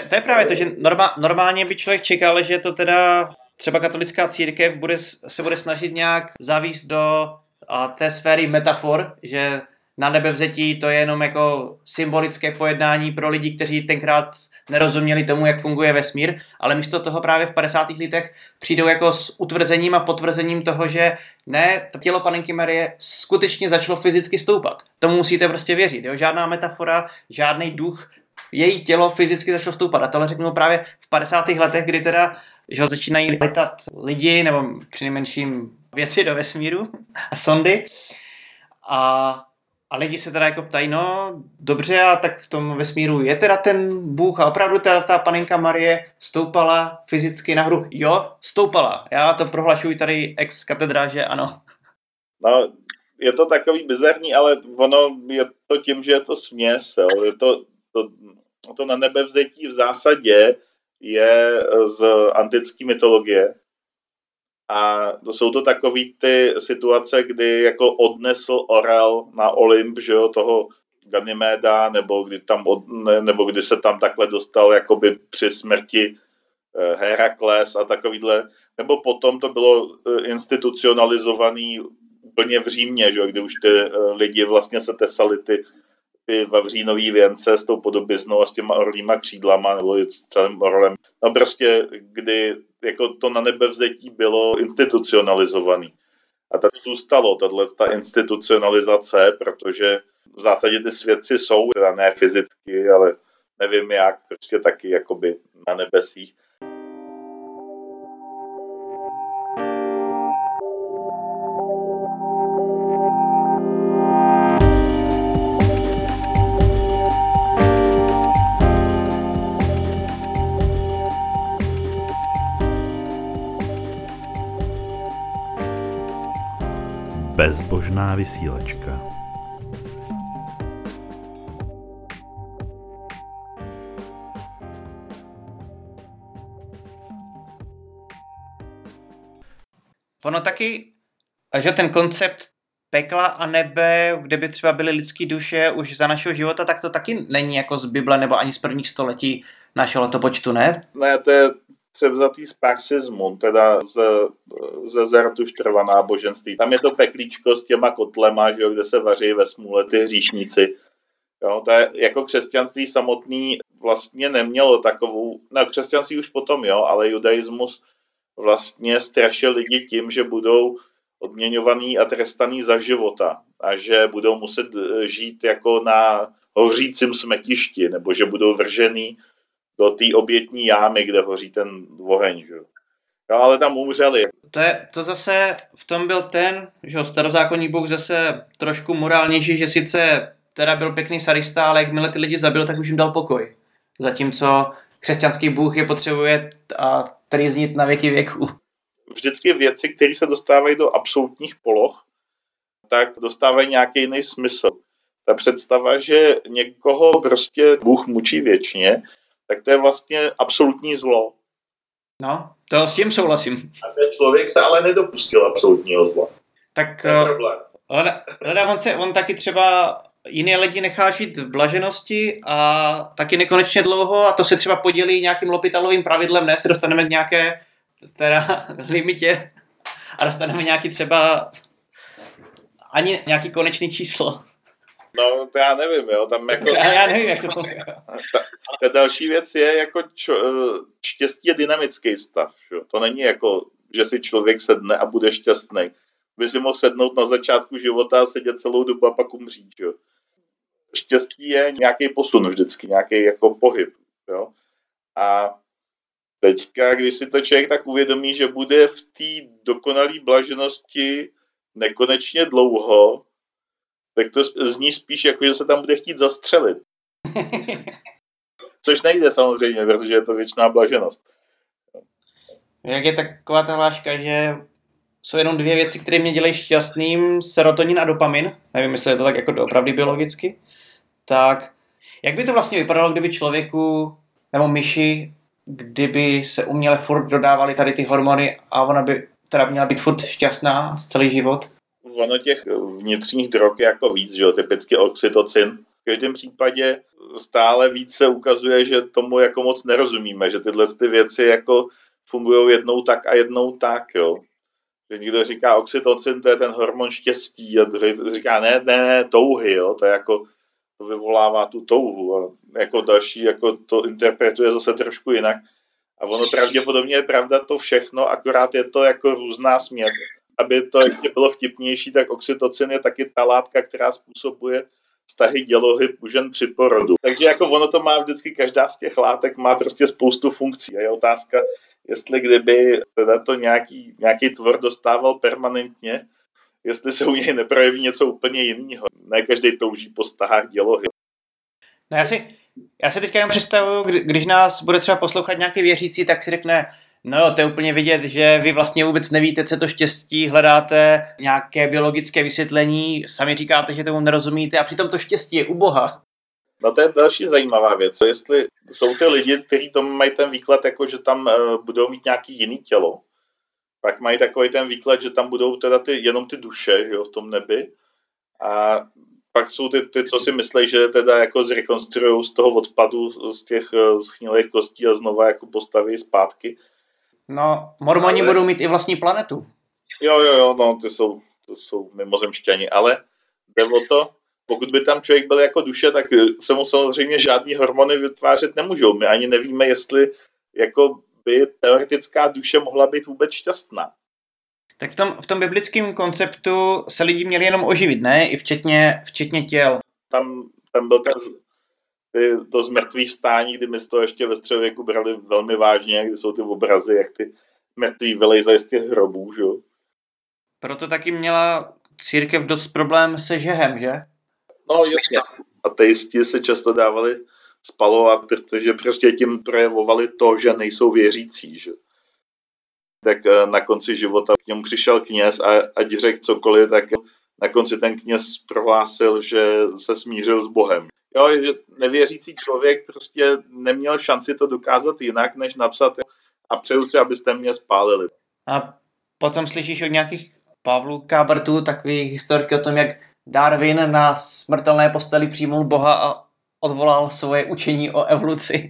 to je právě to, že norma, normálně by člověk čekal, že to teda třeba katolická církev bude, se bude snažit nějak zavíst do a, té sféry metafor, že na nebevzetí to je jenom jako symbolické pojednání pro lidi, kteří tenkrát nerozuměli tomu, jak funguje vesmír, ale místo toho právě v 50. letech přijdou jako s utvrzením a potvrzením toho, že ne, to tělo panenky Marie skutečně začalo fyzicky stoupat. Tomu musíte prostě věřit. Jo? Žádná metafora, žádný duch, její tělo fyzicky začalo stoupat. A tohle řeknu právě v 50. letech, kdy teda že začínají letat lidi, nebo přinejmenším věci do vesmíru a sondy. A a lidi se teda jako ptají, no dobře, a tak v tom vesmíru je teda ten Bůh a opravdu ta, ta panenka Marie stoupala fyzicky nahoru. Jo, stoupala. Já to prohlašuji tady ex katedra, že ano. No, je to takový bizarní, ale ono je to tím, že je to směs. Jo. Je to, to, to na nebevzetí v zásadě je z antické mytologie, a to jsou to takové ty situace, kdy jako odnesl Orel na Olymp, že jo, toho Ganyméda, nebo kdy, tam od, ne, nebo kdy se tam takhle dostal jakoby při smrti eh, Herakles a takovýhle, nebo potom to bylo eh, institucionalizovaný úplně v Římě, že jo, kdy už ty eh, lidi vlastně se tesali ty ty vavřínový věnce s tou podobiznou a s těma orlýma křídlama nebo s celým orlem. No prostě, kdy jako to na nebevzetí bylo institucionalizovaný. A tady zůstalo tato ta institucionalizace, protože v zásadě ty svědci jsou, teda ne fyzicky, ale nevím jak, prostě taky jakoby na nebesích. Bezbožná vysílačka. Ono taky, že ten koncept pekla a nebe, kde by třeba byly lidské duše už za našeho života, tak to taky není jako z Bible nebo ani z prvních století našeho letopočtu, ne? Ne, to je převzatý z parxismu, teda z, ze Zaratuštrova náboženství. Tam je to peklíčko s těma kotlema, že jo, kde se vaří ve smůle ty hříšníci. Jo, to je, jako křesťanství samotný vlastně nemělo takovou, no křesťanství už potom jo, ale judaismus vlastně strašil lidi tím, že budou odměňovaný a trestaný za života a že budou muset žít jako na hořícím smetišti, nebo že budou vržený do té obětní jámy, kde hoří ten oheň, že jo. ale tam umřeli. To, je, to zase v tom byl ten, že jo, starozákonní bůh zase trošku morálnější, že sice teda byl pěkný sarista, ale jakmile ty lidi zabil, tak už jim dal pokoj. Zatímco křesťanský bůh je potřebuje a trýznit na věky věku. Vždycky věci, které se dostávají do absolutních poloh, tak dostávají nějaký jiný smysl. Ta představa, že někoho prostě Bůh mučí věčně, tak to je vlastně absolutní zlo. No, to s tím souhlasím. A ten člověk se ale nedopustil absolutního zla. Tak uh, On, on, se, on taky třeba jiné lidi nechá žít v blaženosti a taky nekonečně dlouho a to se třeba podělí nějakým lopitalovým pravidlem, ne, se dostaneme k nějaké teda limitě a dostaneme nějaký třeba ani nějaký konečný číslo. No, to já nevím, jo, tam jako... Já, já nevím, jak to funguje. Ta, ta další věc je, jako čo, štěstí je dynamický stav, jo. To není jako, že si člověk sedne a bude šťastný. By si mohl sednout na začátku života a sedět celou dobu a pak umřít, jo. Štěstí je nějaký posun vždycky, nějaký jako pohyb, jo. A teďka, když si to člověk tak uvědomí, že bude v té dokonalé blaženosti nekonečně dlouho, tak to zní spíš jako, že se tam bude chtít zastřelit. Což nejde samozřejmě, protože je to věčná blaženost. Jak je taková ta hláška, že jsou jenom dvě věci, které mě dělají šťastným, serotonin a dopamin, nevím, jestli je to tak jako opravdu biologicky, tak jak by to vlastně vypadalo, kdyby člověku nebo myši, kdyby se uměle furt dodávaly tady ty hormony a ona by teda měla být furt šťastná celý život? Ono těch vnitřních drog je jako víc, že jo, typicky oxytocin. V každém případě stále víc se ukazuje, že tomu jako moc nerozumíme, že tyhle ty věci jako fungují jednou tak a jednou tak, jo. Že někdo říká oxytocin, to je ten hormon štěstí a druhý říká ne, ne, touhy, jo, to je jako, to vyvolává tu touhu a jako další jako to interpretuje zase trošku jinak. A ono pravděpodobně je pravda to všechno, akorát je to jako různá směs aby to ještě bylo vtipnější, tak oxytocin je taky ta látka, která způsobuje vztahy dělohy u žen při porodu. Takže jako ono to má vždycky, každá z těch látek má prostě spoustu funkcí. A je otázka, jestli kdyby teda to nějaký, nějaký tvor dostával permanentně, jestli se u něj neprojeví něco úplně jiného. Ne každý touží po stahách dělohy. No já si, já si teďka jenom představuju, když nás bude třeba poslouchat nějaký věřící, tak si řekne, No to je úplně vidět, že vy vlastně vůbec nevíte, co to štěstí, hledáte nějaké biologické vysvětlení, sami říkáte, že tomu nerozumíte a přitom to štěstí je u Boha. No to je další zajímavá věc. Jestli jsou ty lidi, kteří tomu mají ten výklad, jako že tam uh, budou mít nějaký jiný tělo, pak mají takový ten výklad, že tam budou teda ty, jenom ty duše že jo, v tom nebi a pak jsou ty, ty, co si myslí, že teda jako zrekonstruují z toho odpadu, z těch schnilých kostí a znova jako postaví zpátky. No, mormoni ale... budou mít i vlastní planetu. Jo, jo, jo, no, ty jsou, to jsou mimozemšťani, ale jde o to, pokud by tam člověk byl jako duše, tak se mu samozřejmě žádný hormony vytvářet nemůžou. My ani nevíme, jestli jako by teoretická duše mohla být vůbec šťastná. Tak v tom, v tom biblickém konceptu se lidi měli jenom oživit, ne? I včetně, včetně těl. Tam, tam byl ten ty, to zmrtvý vstání, kdy my to ještě ve středověku brali velmi vážně, kdy jsou ty obrazy, jak ty mrtví vylejzají z těch hrobů, že? Proto taky měla církev dost problém se žehem, že? No jasně. Ateisti se často dávali spalovat, protože prostě tím projevovali to, že nejsou věřící, že? Tak eh, na konci života k němu přišel kněz a ať řekl cokoliv, tak na konci ten kněz prohlásil, že se smířil s Bohem. Jo, že nevěřící člověk prostě neměl šanci to dokázat jinak, než napsat a přeju si, abyste mě spálili. A potom slyšíš od nějakých Pavlů Kábrtů takový historky o tom, jak Darwin na smrtelné posteli přijmul Boha a odvolal svoje učení o evoluci.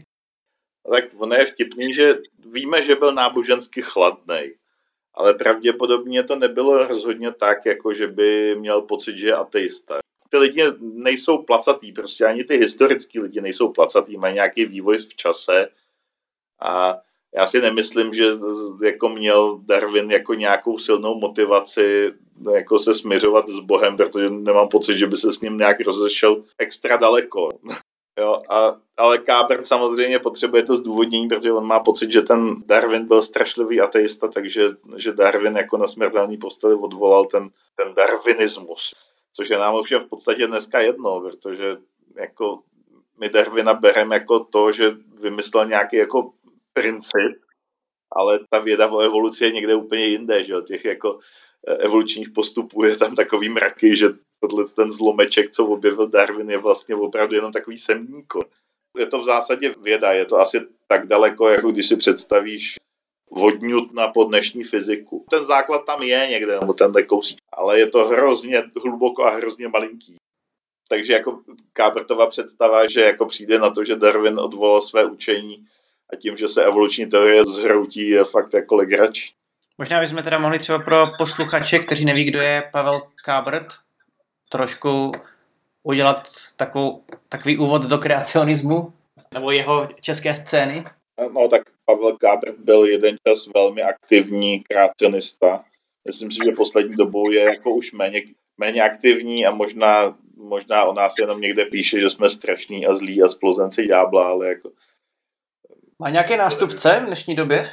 Tak ono je vtipný, že víme, že byl nábožensky chladný, ale pravděpodobně to nebylo rozhodně tak, jako že by měl pocit, že je ateista ty lidi nejsou placatý, prostě ani ty historický lidi nejsou placatý, mají nějaký vývoj v čase a já si nemyslím, že jako měl Darwin jako nějakou silnou motivaci jako se směřovat s Bohem, protože nemám pocit, že by se s ním nějak rozešel extra daleko. Jo, a, ale Kábert samozřejmě potřebuje to zdůvodnění, protože on má pocit, že ten Darwin byl strašlivý ateista, takže že Darwin jako na smrtelný posteli odvolal ten, ten darwinismus což je nám ovšem v podstatě dneska jedno, protože jako my Darwina bereme jako to, že vymyslel nějaký jako princip, ale ta věda o evoluci je někde úplně jinde, že jo, těch jako eh, evolučních postupů je tam takový mraky, že tohle ten zlomeček, co objevil Darwin, je vlastně opravdu jenom takový semníko. Je to v zásadě věda, je to asi tak daleko, jako když si představíš vodňutna po dnešní fyziku. Ten základ tam je někde, nebo ten kousík, ale je to hrozně hluboko a hrozně malinký. Takže jako Kábrtova představa, že jako přijde na to, že Darwin odvolal své učení a tím, že se evoluční teorie zhroutí, je fakt jako legrač. Možná bychom teda mohli třeba pro posluchače, kteří neví, kdo je Pavel Kábrt, trošku udělat takovou, takový úvod do kreacionismu, nebo jeho české scény. No tak Pavel Kábrt byl jeden čas velmi aktivní kreacionista. Myslím si, že poslední dobou je jako už méně, méně aktivní a možná, možná o nás jenom někde píše, že jsme strašní a zlí a splozenci ďábla, ale jako... Má nějaké nástupce v dnešní době?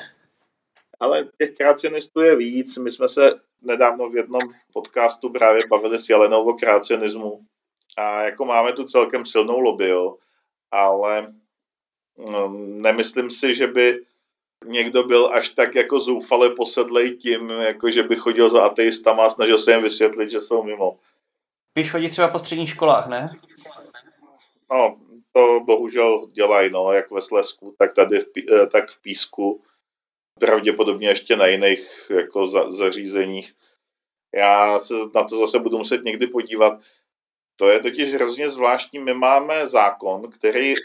Ale těch kreacionistů je víc. My jsme se nedávno v jednom podcastu právě bavili s Jelenou o kreacionismu a jako máme tu celkem silnou lobby, jo, ale nemyslím si, že by někdo byl až tak jako zoufale posedlej tím, jako že by chodil za ateistama a snažil se jim vysvětlit, že jsou mimo. Když chodí třeba po středních školách, ne? No, to bohužel dělají, no, jak ve Slesku, tak tady v, eh, tak v Písku. Pravděpodobně ještě na jiných jako za, zařízeních. Já se na to zase budu muset někdy podívat. To je totiž hrozně zvláštní. My máme zákon, který eh,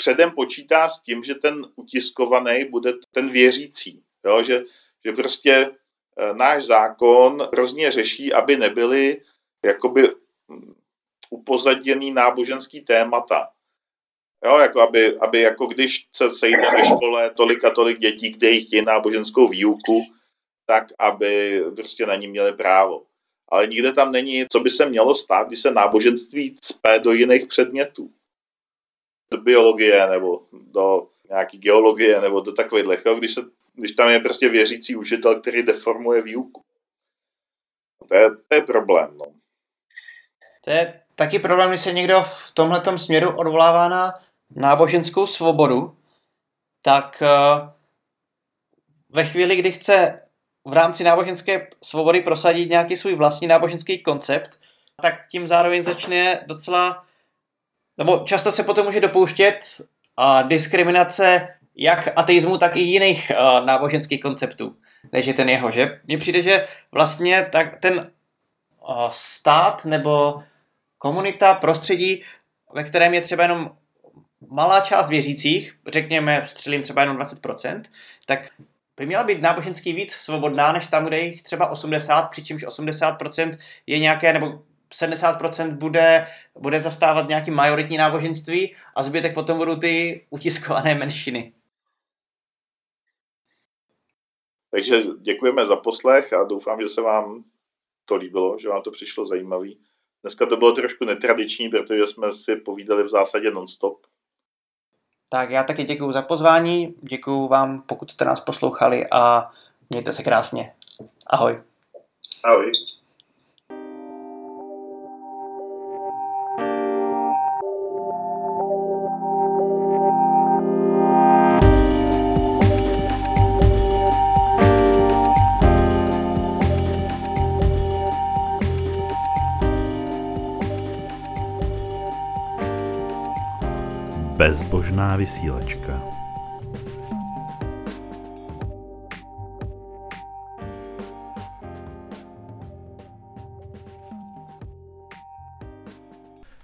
předem počítá s tím, že ten utiskovaný bude ten věřící. Jo? Že, že prostě eh, náš zákon hrozně řeší, aby nebyly jakoby mm, upozaděný náboženský témata. Jo, jako aby, aby jako když se sejde ve škole tolik a tolik dětí, kteří chtějí náboženskou výuku, tak aby prostě na ní měli právo. Ale nikde tam není, co by se mělo stát, když se náboženství cpe do jiných předmětů do biologie nebo do nějaký geologie nebo do takových, jo, když, se, když tam je prostě věřící učitel, který deformuje výuku. To je, to je problém. No. To je taky problém, když se někdo v tomhle směru odvolává na náboženskou svobodu, tak uh, ve chvíli, kdy chce v rámci náboženské svobody prosadit nějaký svůj vlastní náboženský koncept, tak tím zároveň začne docela nebo často se potom může dopouštět uh, diskriminace jak ateismu, tak i jiných uh, náboženských konceptů, než je ten jeho, že? Mně přijde, že vlastně tak ten uh, stát nebo komunita, prostředí, ve kterém je třeba jenom malá část věřících, řekněme, střelím třeba jenom 20%, tak by měla být náboženský víc svobodná, než tam, kde jich třeba 80, přičemž 80% je nějaké, nebo 70% bude, bude zastávat nějaký majoritní náboženství a zbytek potom budou ty utiskované menšiny. Takže děkujeme za poslech a doufám, že se vám to líbilo, že vám to přišlo zajímavý. Dneska to bylo trošku netradiční, protože jsme si povídali v zásadě non-stop. Tak já taky děkuji za pozvání, děkuji vám, pokud jste nás poslouchali a mějte se krásně. Ahoj. Ahoj. Bezbožná vysílačka.